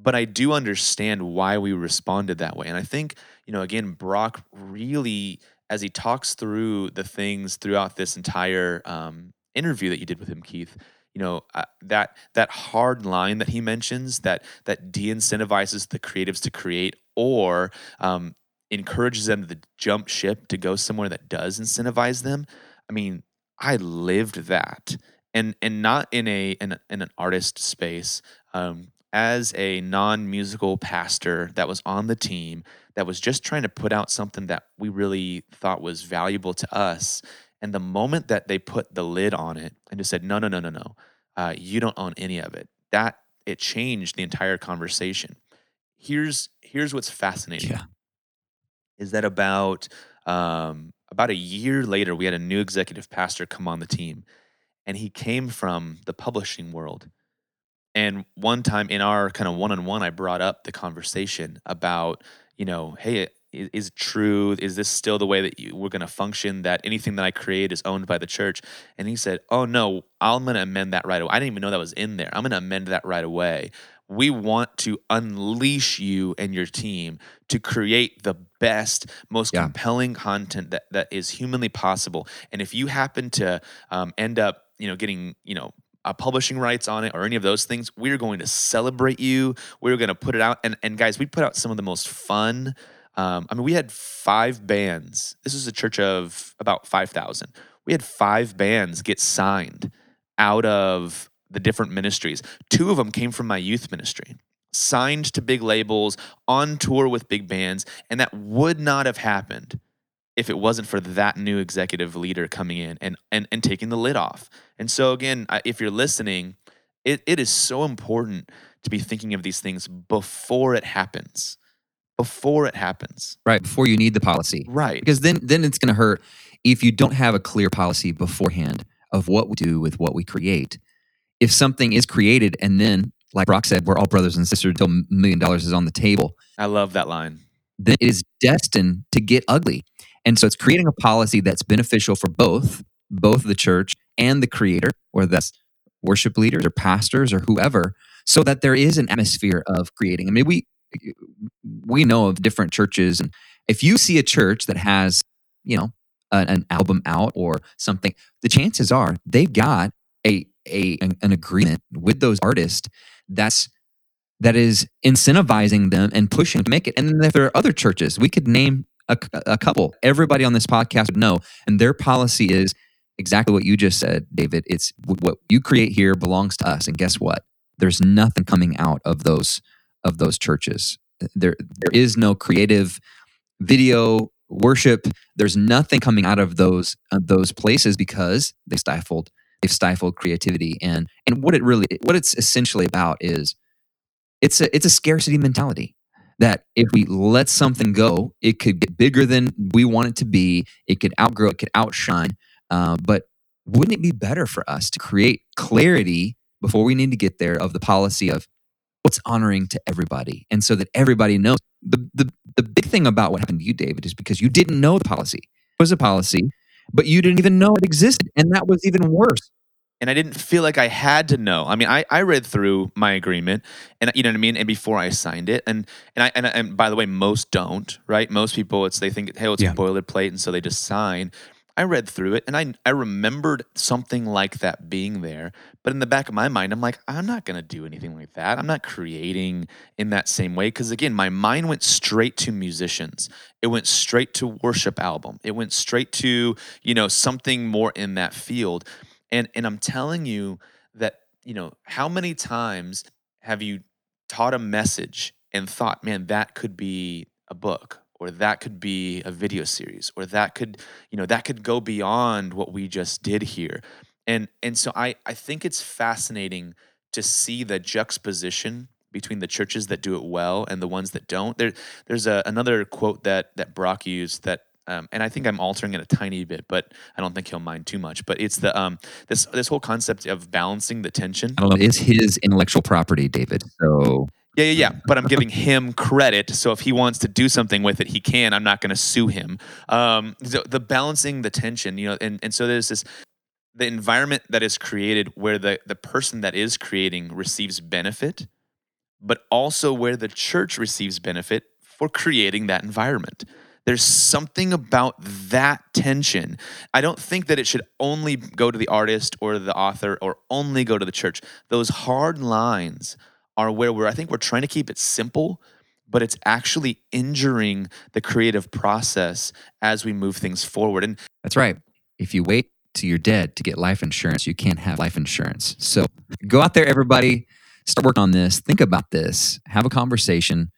S5: but I do understand why we responded that way. And I think, you know, again, Brock really, as he talks through the things throughout this entire um, interview that you did with him, Keith, you know, uh, that that hard line that he mentions that that de-incentivizes the creatives to create or um, encourages them to jump ship to go somewhere that does incentivize them. I mean, I lived that, and and not in a in, in an artist space. Um, as a non-musical pastor that was on the team that was just trying to put out something that we really thought was valuable to us and the moment that they put the lid on it and just said no no no no no uh, you don't own any of it that it changed the entire conversation here's here's what's fascinating
S4: Yeah.
S5: Is that about um, about a year later we had a new executive pastor come on the team and he came from the publishing world. And one time in our kind of one-on-one i brought up the conversation about you know hey i- is it true is this still the way that you, we're going to function that anything that i create is owned by the church? And he said oh no i'm going to amend that right away. I didn't even know that was in there. I'm going to amend that right away. We want to unleash you and your team to create the best most
S4: Yeah.
S5: compelling content that, that is humanly possible and if you happen to um, end up you know getting you know uh, publishing rights on it or any of those things, we're going to celebrate you. We're going to put it out. And, and guys, we put out some of the most fun. Um, I mean, we had five bands. This is a church of about 5,000. We had five bands get signed out of the different ministries. Two of them came from my youth ministry, signed to big labels, on tour with big bands. And that would not have happened if it wasn't for that new executive leader coming in and and, and taking the lid off. And so again, if you're listening, it, it is so important to be thinking of these things before it happens. Before it happens.
S4: Right. Before you need the policy.
S5: Right.
S4: Because then then it's going to hurt if you don't have a clear policy beforehand of what we do with what we create. If something is created and then, like Brock said, we're all brothers and sisters until a million dollars is on the table,
S5: I love that line.
S4: then it is destined to get ugly. And so it's creating a policy that's beneficial for both, both the church and the creator, or that's worship leaders or pastors or whoever, so that there is an atmosphere of creating. I mean, we we know of different churches, and if you see a church that has, you know, an, an album out or something, the chances are they've got a a an, agreement with those artists that's that is incentivizing them and pushing to make it. And then if there are other churches, we could name a, a couple. Everybody on this podcast would know, and their policy is exactly what you just said, David. It's what you create here belongs to us. And guess what? There's nothing coming out of those of those churches. There there is no creative video worship. There's nothing coming out of those uh, those places because they stifled they've stifled creativity and and what it really what it's essentially about is it's a it's a scarcity mentality that if we let something go, it could get bigger than we want it to be. It could outgrow, it could outshine. Uh, but wouldn't it be better for us to create clarity before we need to get there of the policy of what's honoring to everybody, and so that everybody knows the the the big thing about what happened to you, David, is because you didn't know the policy it was a policy, but you didn't even know it existed, and that was even worse.
S5: and I didn't feel like I had to know. I mean, I, I read through my agreement, and you know what I mean. And before I signed it, and and I and, and by the way, most don't. Right? Most people, it's they think, hey, well, it's
S4: Yeah.
S5: a boilerplate, and so they just sign. I read through it, and I I remembered something like that being there. But in the back of my mind, I'm like, I'm not gonna do anything like that. I'm not creating in that same way because again, my mind went straight to musicians. It went straight to worship album. It went straight to you know something more in that field. And and I'm telling you that, you know, how many times have you taught a message and thought, man, that could be a book or that could be a video series or that could, you know, that could go beyond what we just did here. And and so I I think it's fascinating to see the juxtaposition between the churches that do it well and the ones that don't. There there's a, another quote that that Brock used that um, and I think I'm altering it a tiny bit, but I don't think he'll mind too much. But it's the um, this this whole concept of balancing the tension.
S4: I don't know. It's his intellectual property, David. So
S5: yeah, yeah, yeah. But I'm giving him credit. So if he wants to do something with it, he can. I'm not going to sue him. Um, the, the balancing the tension, you know, and, and so there's this the environment that is created where the the person that is creating receives benefit, but also where the church receives benefit for creating that environment. There's something about that tension. I don't think that it should only go to the artist or the author or only go to the church. Those hard lines are where we're, I think we're trying to keep it simple, but it's actually injuring the creative process as we move things forward. And
S4: that's right. If you wait till you're dead to get life insurance, you can't have life insurance. So go out there, everybody, start working on this, think about this, have a conversation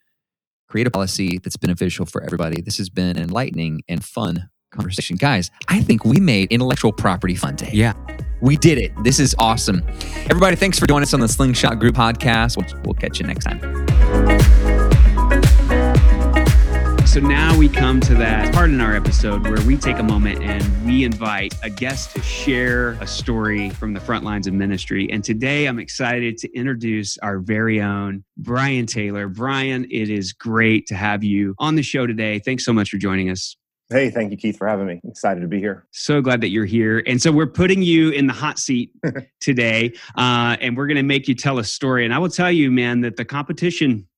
S4: create a policy that's beneficial for everybody. This has been an enlightening and fun conversation. Guys, I think we made intellectual property fun day.
S2: Yeah.
S4: We did it. This is awesome. Everybody, thanks for joining us on the Slingshot Group podcast. We'll, we'll catch you next time.
S2: So now we come to that part in our episode where we take a moment and we invite a guest to share a story from the front lines of ministry. And today I'm excited to introduce our very own Brian Taylor. Brian, it is great to have you on the show today. Thanks so much for joining us.
S6: Hey, thank you, Keith, for having me. Excited to be here.
S2: So glad that you're here. And so we're putting you in the hot seat today, uh, and we're going to make you tell a story. And I will tell you, man, that the competition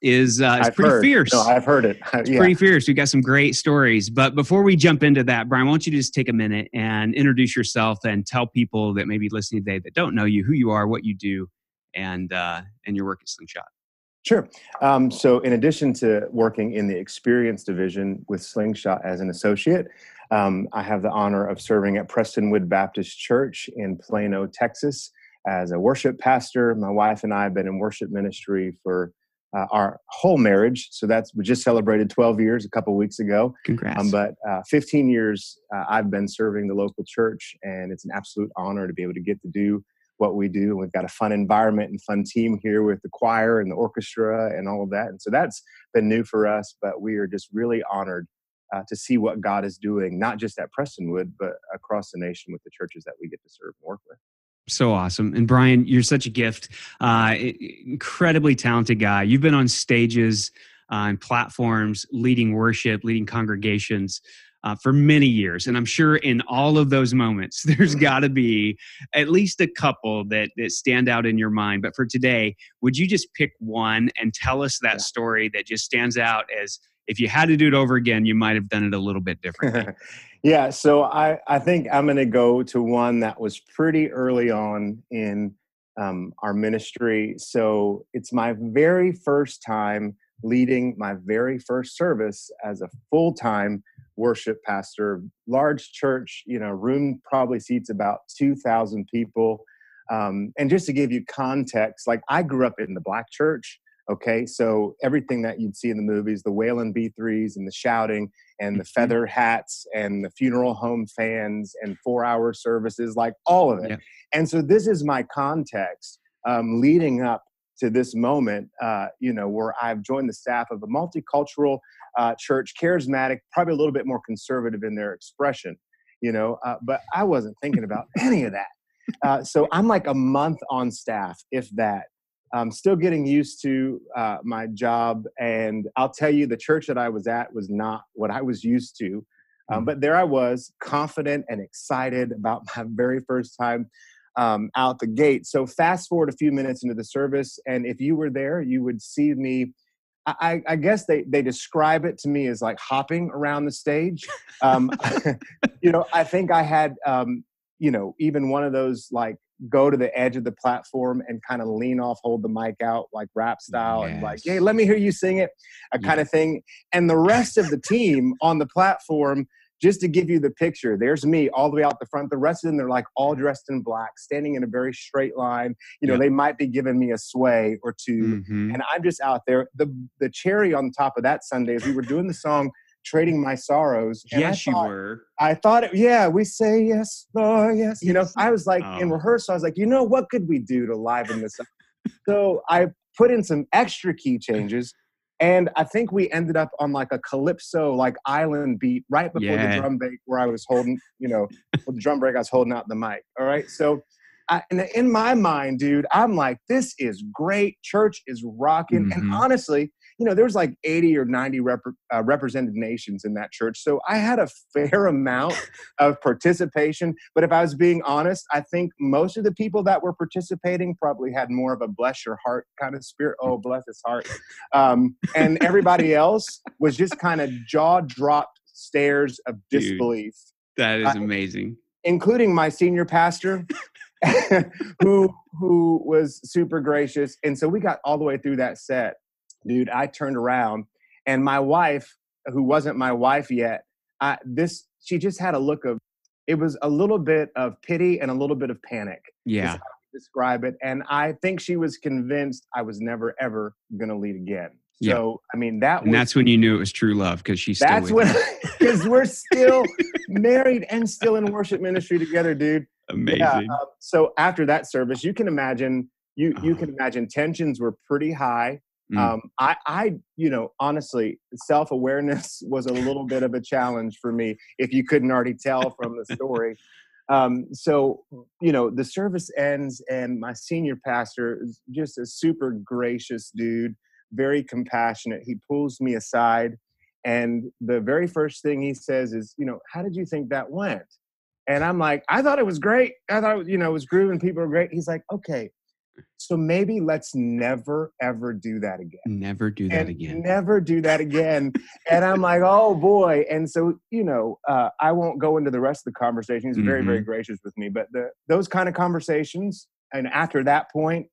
S2: is uh, is pretty
S6: heard.
S2: fierce.
S6: No, I've heard it.
S2: It's yeah. pretty fierce. We got some great stories. But before we jump into that, Brian, why don't you just take a minute and introduce yourself and tell people that may be listening today that don't know you who you are, what you do, and uh, and your work at Slingshot.
S6: Sure. Um, so, in addition to working in the experience division with Slingshot as an associate, um, I have the honor of serving at Prestonwood Baptist Church in Plano, Texas, as a worship pastor. My wife and I have been in worship ministry for uh, our whole marriage. So that's we just celebrated 12 years a couple weeks ago.
S2: Congrats! Um,
S6: but uh, 15 years uh, I've been serving the local church, and it's an absolute honor to be able to get to do what we do. We've got a fun environment and fun team here with the choir and the orchestra and all of that. And so that's been new for us. But we are just really honored uh, to see what God is doing, not just at Prestonwood, but across the nation with the churches that we get to serve and work with
S2: so awesome. And Brian, you're such a gift. Uh, incredibly talented guy. You've been on stages uh, and platforms, leading worship, leading congregations. Uh, for many years. And I'm sure in all of those moments, there's got to be at least a couple that, that stand out in your mind. But for today, would you just pick one and tell us that yeah. story that just stands out as if you had to do it over again, you might have done it a little bit differently?
S6: Yeah, so I, I think I'm going to go to one that was pretty early on in um, our ministry. So it's my very first time leading my very first service as a full time worship pastor. Large church, you know, room probably seats about 2,000 people. Um, and just to give you context, like I grew up in the black church. Okay, so everything that you'd see in the movies, the wailing B3s and the shouting and the mm-hmm. feather hats and the funeral home fans and four hour services, like all of it. Yeah. And so this is my context um, leading up to this moment, uh, you know, where I've joined the staff of a multicultural uh, church, charismatic, probably a little bit more conservative in their expression, you know, uh, but I wasn't thinking about any of that. Uh, so I'm like a month on staff, if that. I'm still getting used to uh, my job. And I'll tell you, the church that I was at was not what I was used to. Um, mm. but there I was, confident and excited about my very first time um, out the gate. So, fast forward a few minutes into the service, and if you were there, you would see me. I, I guess they, they describe it to me as like hopping around the stage. Um, you know, I think I had, um, you know, even one of those like go to the edge of the platform and kind of lean off, hold the mic out like rap style, yes. and like, hey, let me hear you sing it, a yeah. kind of thing. And the rest of the team on the platform, just to give you the picture, there's me all the way out the front. The rest of them, they're like all dressed in black, standing in a very straight line. You know, yeah. they might be giving me a sway or 2 mm-hmm. and I'm just out there. The the cherry on top of that Sunday is we were doing the song trading my sorrows. And
S2: yes,
S6: I thought,
S2: you were.
S6: I thought, it, yeah, we say yes, Lord, yes. You know, I was like in
S2: Oh.
S6: rehearsal, I was like, you know, what could we do to liven this up? so I put in some extra key changes. And I think we ended up on like a calypso, like island beat right before
S2: Yeah.
S6: the drum break where I was holding, you know, the drum break, I was holding out the mic. All right. So I, and in my mind, dude, I'm like, this is great. Church is rocking. And
S2: Mhm.
S6: honestly, you know, there was like 80 or 90 rep- uh, represented nations in that church. So I had a fair amount of participation. But if I was being honest, I think most of the people that were participating probably had more of a bless your heart kind of spirit. Oh, bless his heart. Um, and everybody else was just kind of jaw dropped stares of
S2: Dude.
S6: disbelief
S2: That is amazing.
S6: including my senior pastor who who was super gracious and so we got all the way through that set dude i turned around and my wife who wasn't my wife yet I, this she just had a look of it was a little bit of pity and a little bit of panic
S2: Yeah.
S6: describe it and i think she was convinced i was never ever going to lead again
S2: Yeah.
S6: so i mean that
S2: And
S6: was
S2: that's when you knew it was true love because she's still
S6: that's when because we're still married and still in worship ministry together dude
S2: amazing.
S6: yeah. Uh, so after that service, you can imagine you you
S2: Oh.
S6: can imagine tensions were pretty high.
S2: Mm.
S6: Um, I I you know honestly, self awareness was a little bit of a challenge for me. If you couldn't already tell from the story. Um, so you know the service ends, and my senior pastor is just a super gracious dude, very compassionate. He pulls me aside, and the very first thing he says is, you know, how did you think that went? And I'm like, I thought it was great. I thought, you know, it was grooving. People were great. He's like, okay, so maybe let's never, ever do that again.
S2: Never do that
S6: and
S2: again.
S6: Never do that again. and I'm like, oh boy. And so, you know, uh, I won't go into the rest of the conversation. He's very,
S2: Mm-hmm.
S6: very gracious with me. But the, those kind of conversations, and after that point,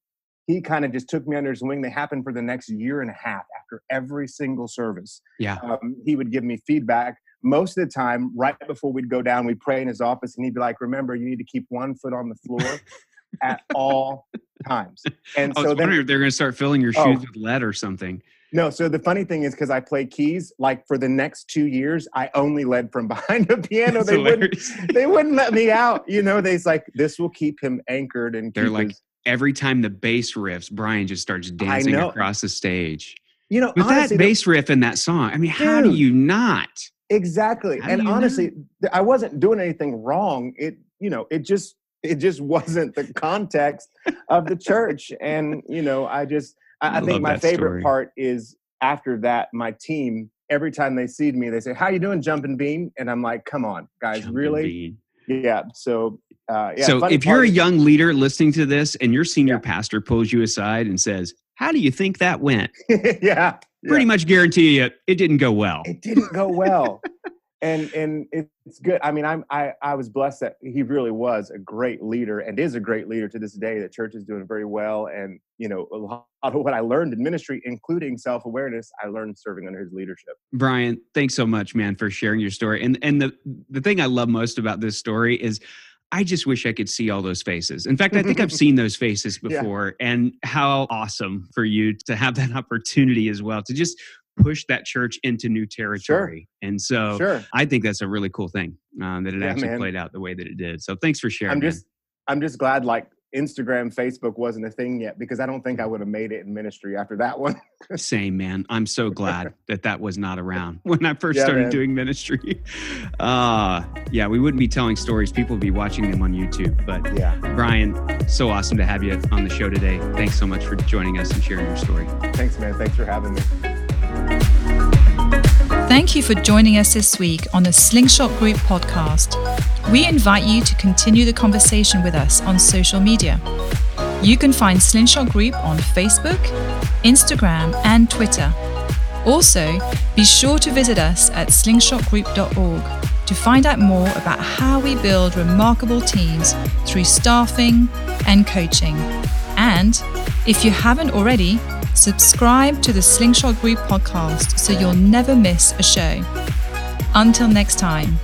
S6: he kind of just took me under his wing. They happened for the next year and a half after every single service
S2: yeah.
S6: um, he would give me feedback. Most of the time, right before we'd go down, we'd pray in his office, and he'd be like, "Remember, you need to keep one foot on the floor at all times." And
S2: I was
S6: so then,
S2: wondering if they're going to start filling your shoes
S6: Oh.
S2: with lead or something.
S6: no. So the funny thing is, because I play keys, like for the next two years, I only led from behind the piano.
S2: That's
S6: they wouldn't. They wouldn't let me out. You know, they's like, "This will keep him anchored." And
S2: They're like,
S6: his-
S2: Every time the bass riffs, Brian just starts dancing across the stage.
S6: you know,
S2: With
S6: honestly,
S2: that
S6: the-
S2: bass riff in that song, I mean, how do you not?
S6: Exactly.
S2: How
S6: and
S2: you know?
S6: honestly, I wasn't doing anything wrong. It, you know, it just it just wasn't the context of the church. And, you know, I just I,
S2: I
S6: think my favorite
S2: story.
S6: part is after that, my team, every time they see me, they say, How you doing, jumping bean? And I'm like, come on, guys, really?
S2: bean.
S6: Yeah. So uh yeah.
S2: so if you're a young leader listening to this and your senior
S6: Yeah.
S2: pastor pulls you aside and says, How do you think that went?
S6: yeah.
S2: Pretty much guarantee you it didn't go well.
S6: it didn't go well and and it's good i mean i'm i i was blessed that he really was a great leader and is a great leader to this day the church is doing very well and you know a lot of what i learned in ministry including self-awareness i learned serving under his leadership
S2: Brian, thanks so much, man, for sharing your story. And and the the thing I love most about this story is I just wish I could see all those faces. In fact, I think I've seen those faces
S6: Yeah.
S2: before. And how awesome for you to have that opportunity as well to just push that church into new territory. And so
S6: sure
S2: I think that's a really cool thing um, that it
S6: Yeah,
S2: actually
S6: man.
S2: played out the way that it did. So thanks for sharing.
S6: i'm
S2: man.
S6: just i'm just glad like instagram facebook wasn't a thing yet because i don't think i would have made it in ministry after that one
S2: Same, man. I'm so glad that that was not around when I first
S6: Yeah,
S2: started
S6: man.
S2: doing ministry. Uh, yeah, we wouldn't be telling stories. People would be watching them on YouTube. But
S6: yeah
S2: Brian, so awesome to have you on the show today. Thanks so much for joining us and sharing your story.
S6: thanks man thanks for having me
S1: Thank you for joining us this week on the Slingshot Group podcast. We invite you to continue the conversation with us on social media. You can find Slingshot Group on Facebook, Instagram, and Twitter. Also, be sure to visit us at slingshotgroup.org to find out more about how we build remarkable teams through staffing and coaching. And if you haven't already, subscribe to the Slingshot Group podcast so you'll never miss a show. Until next time.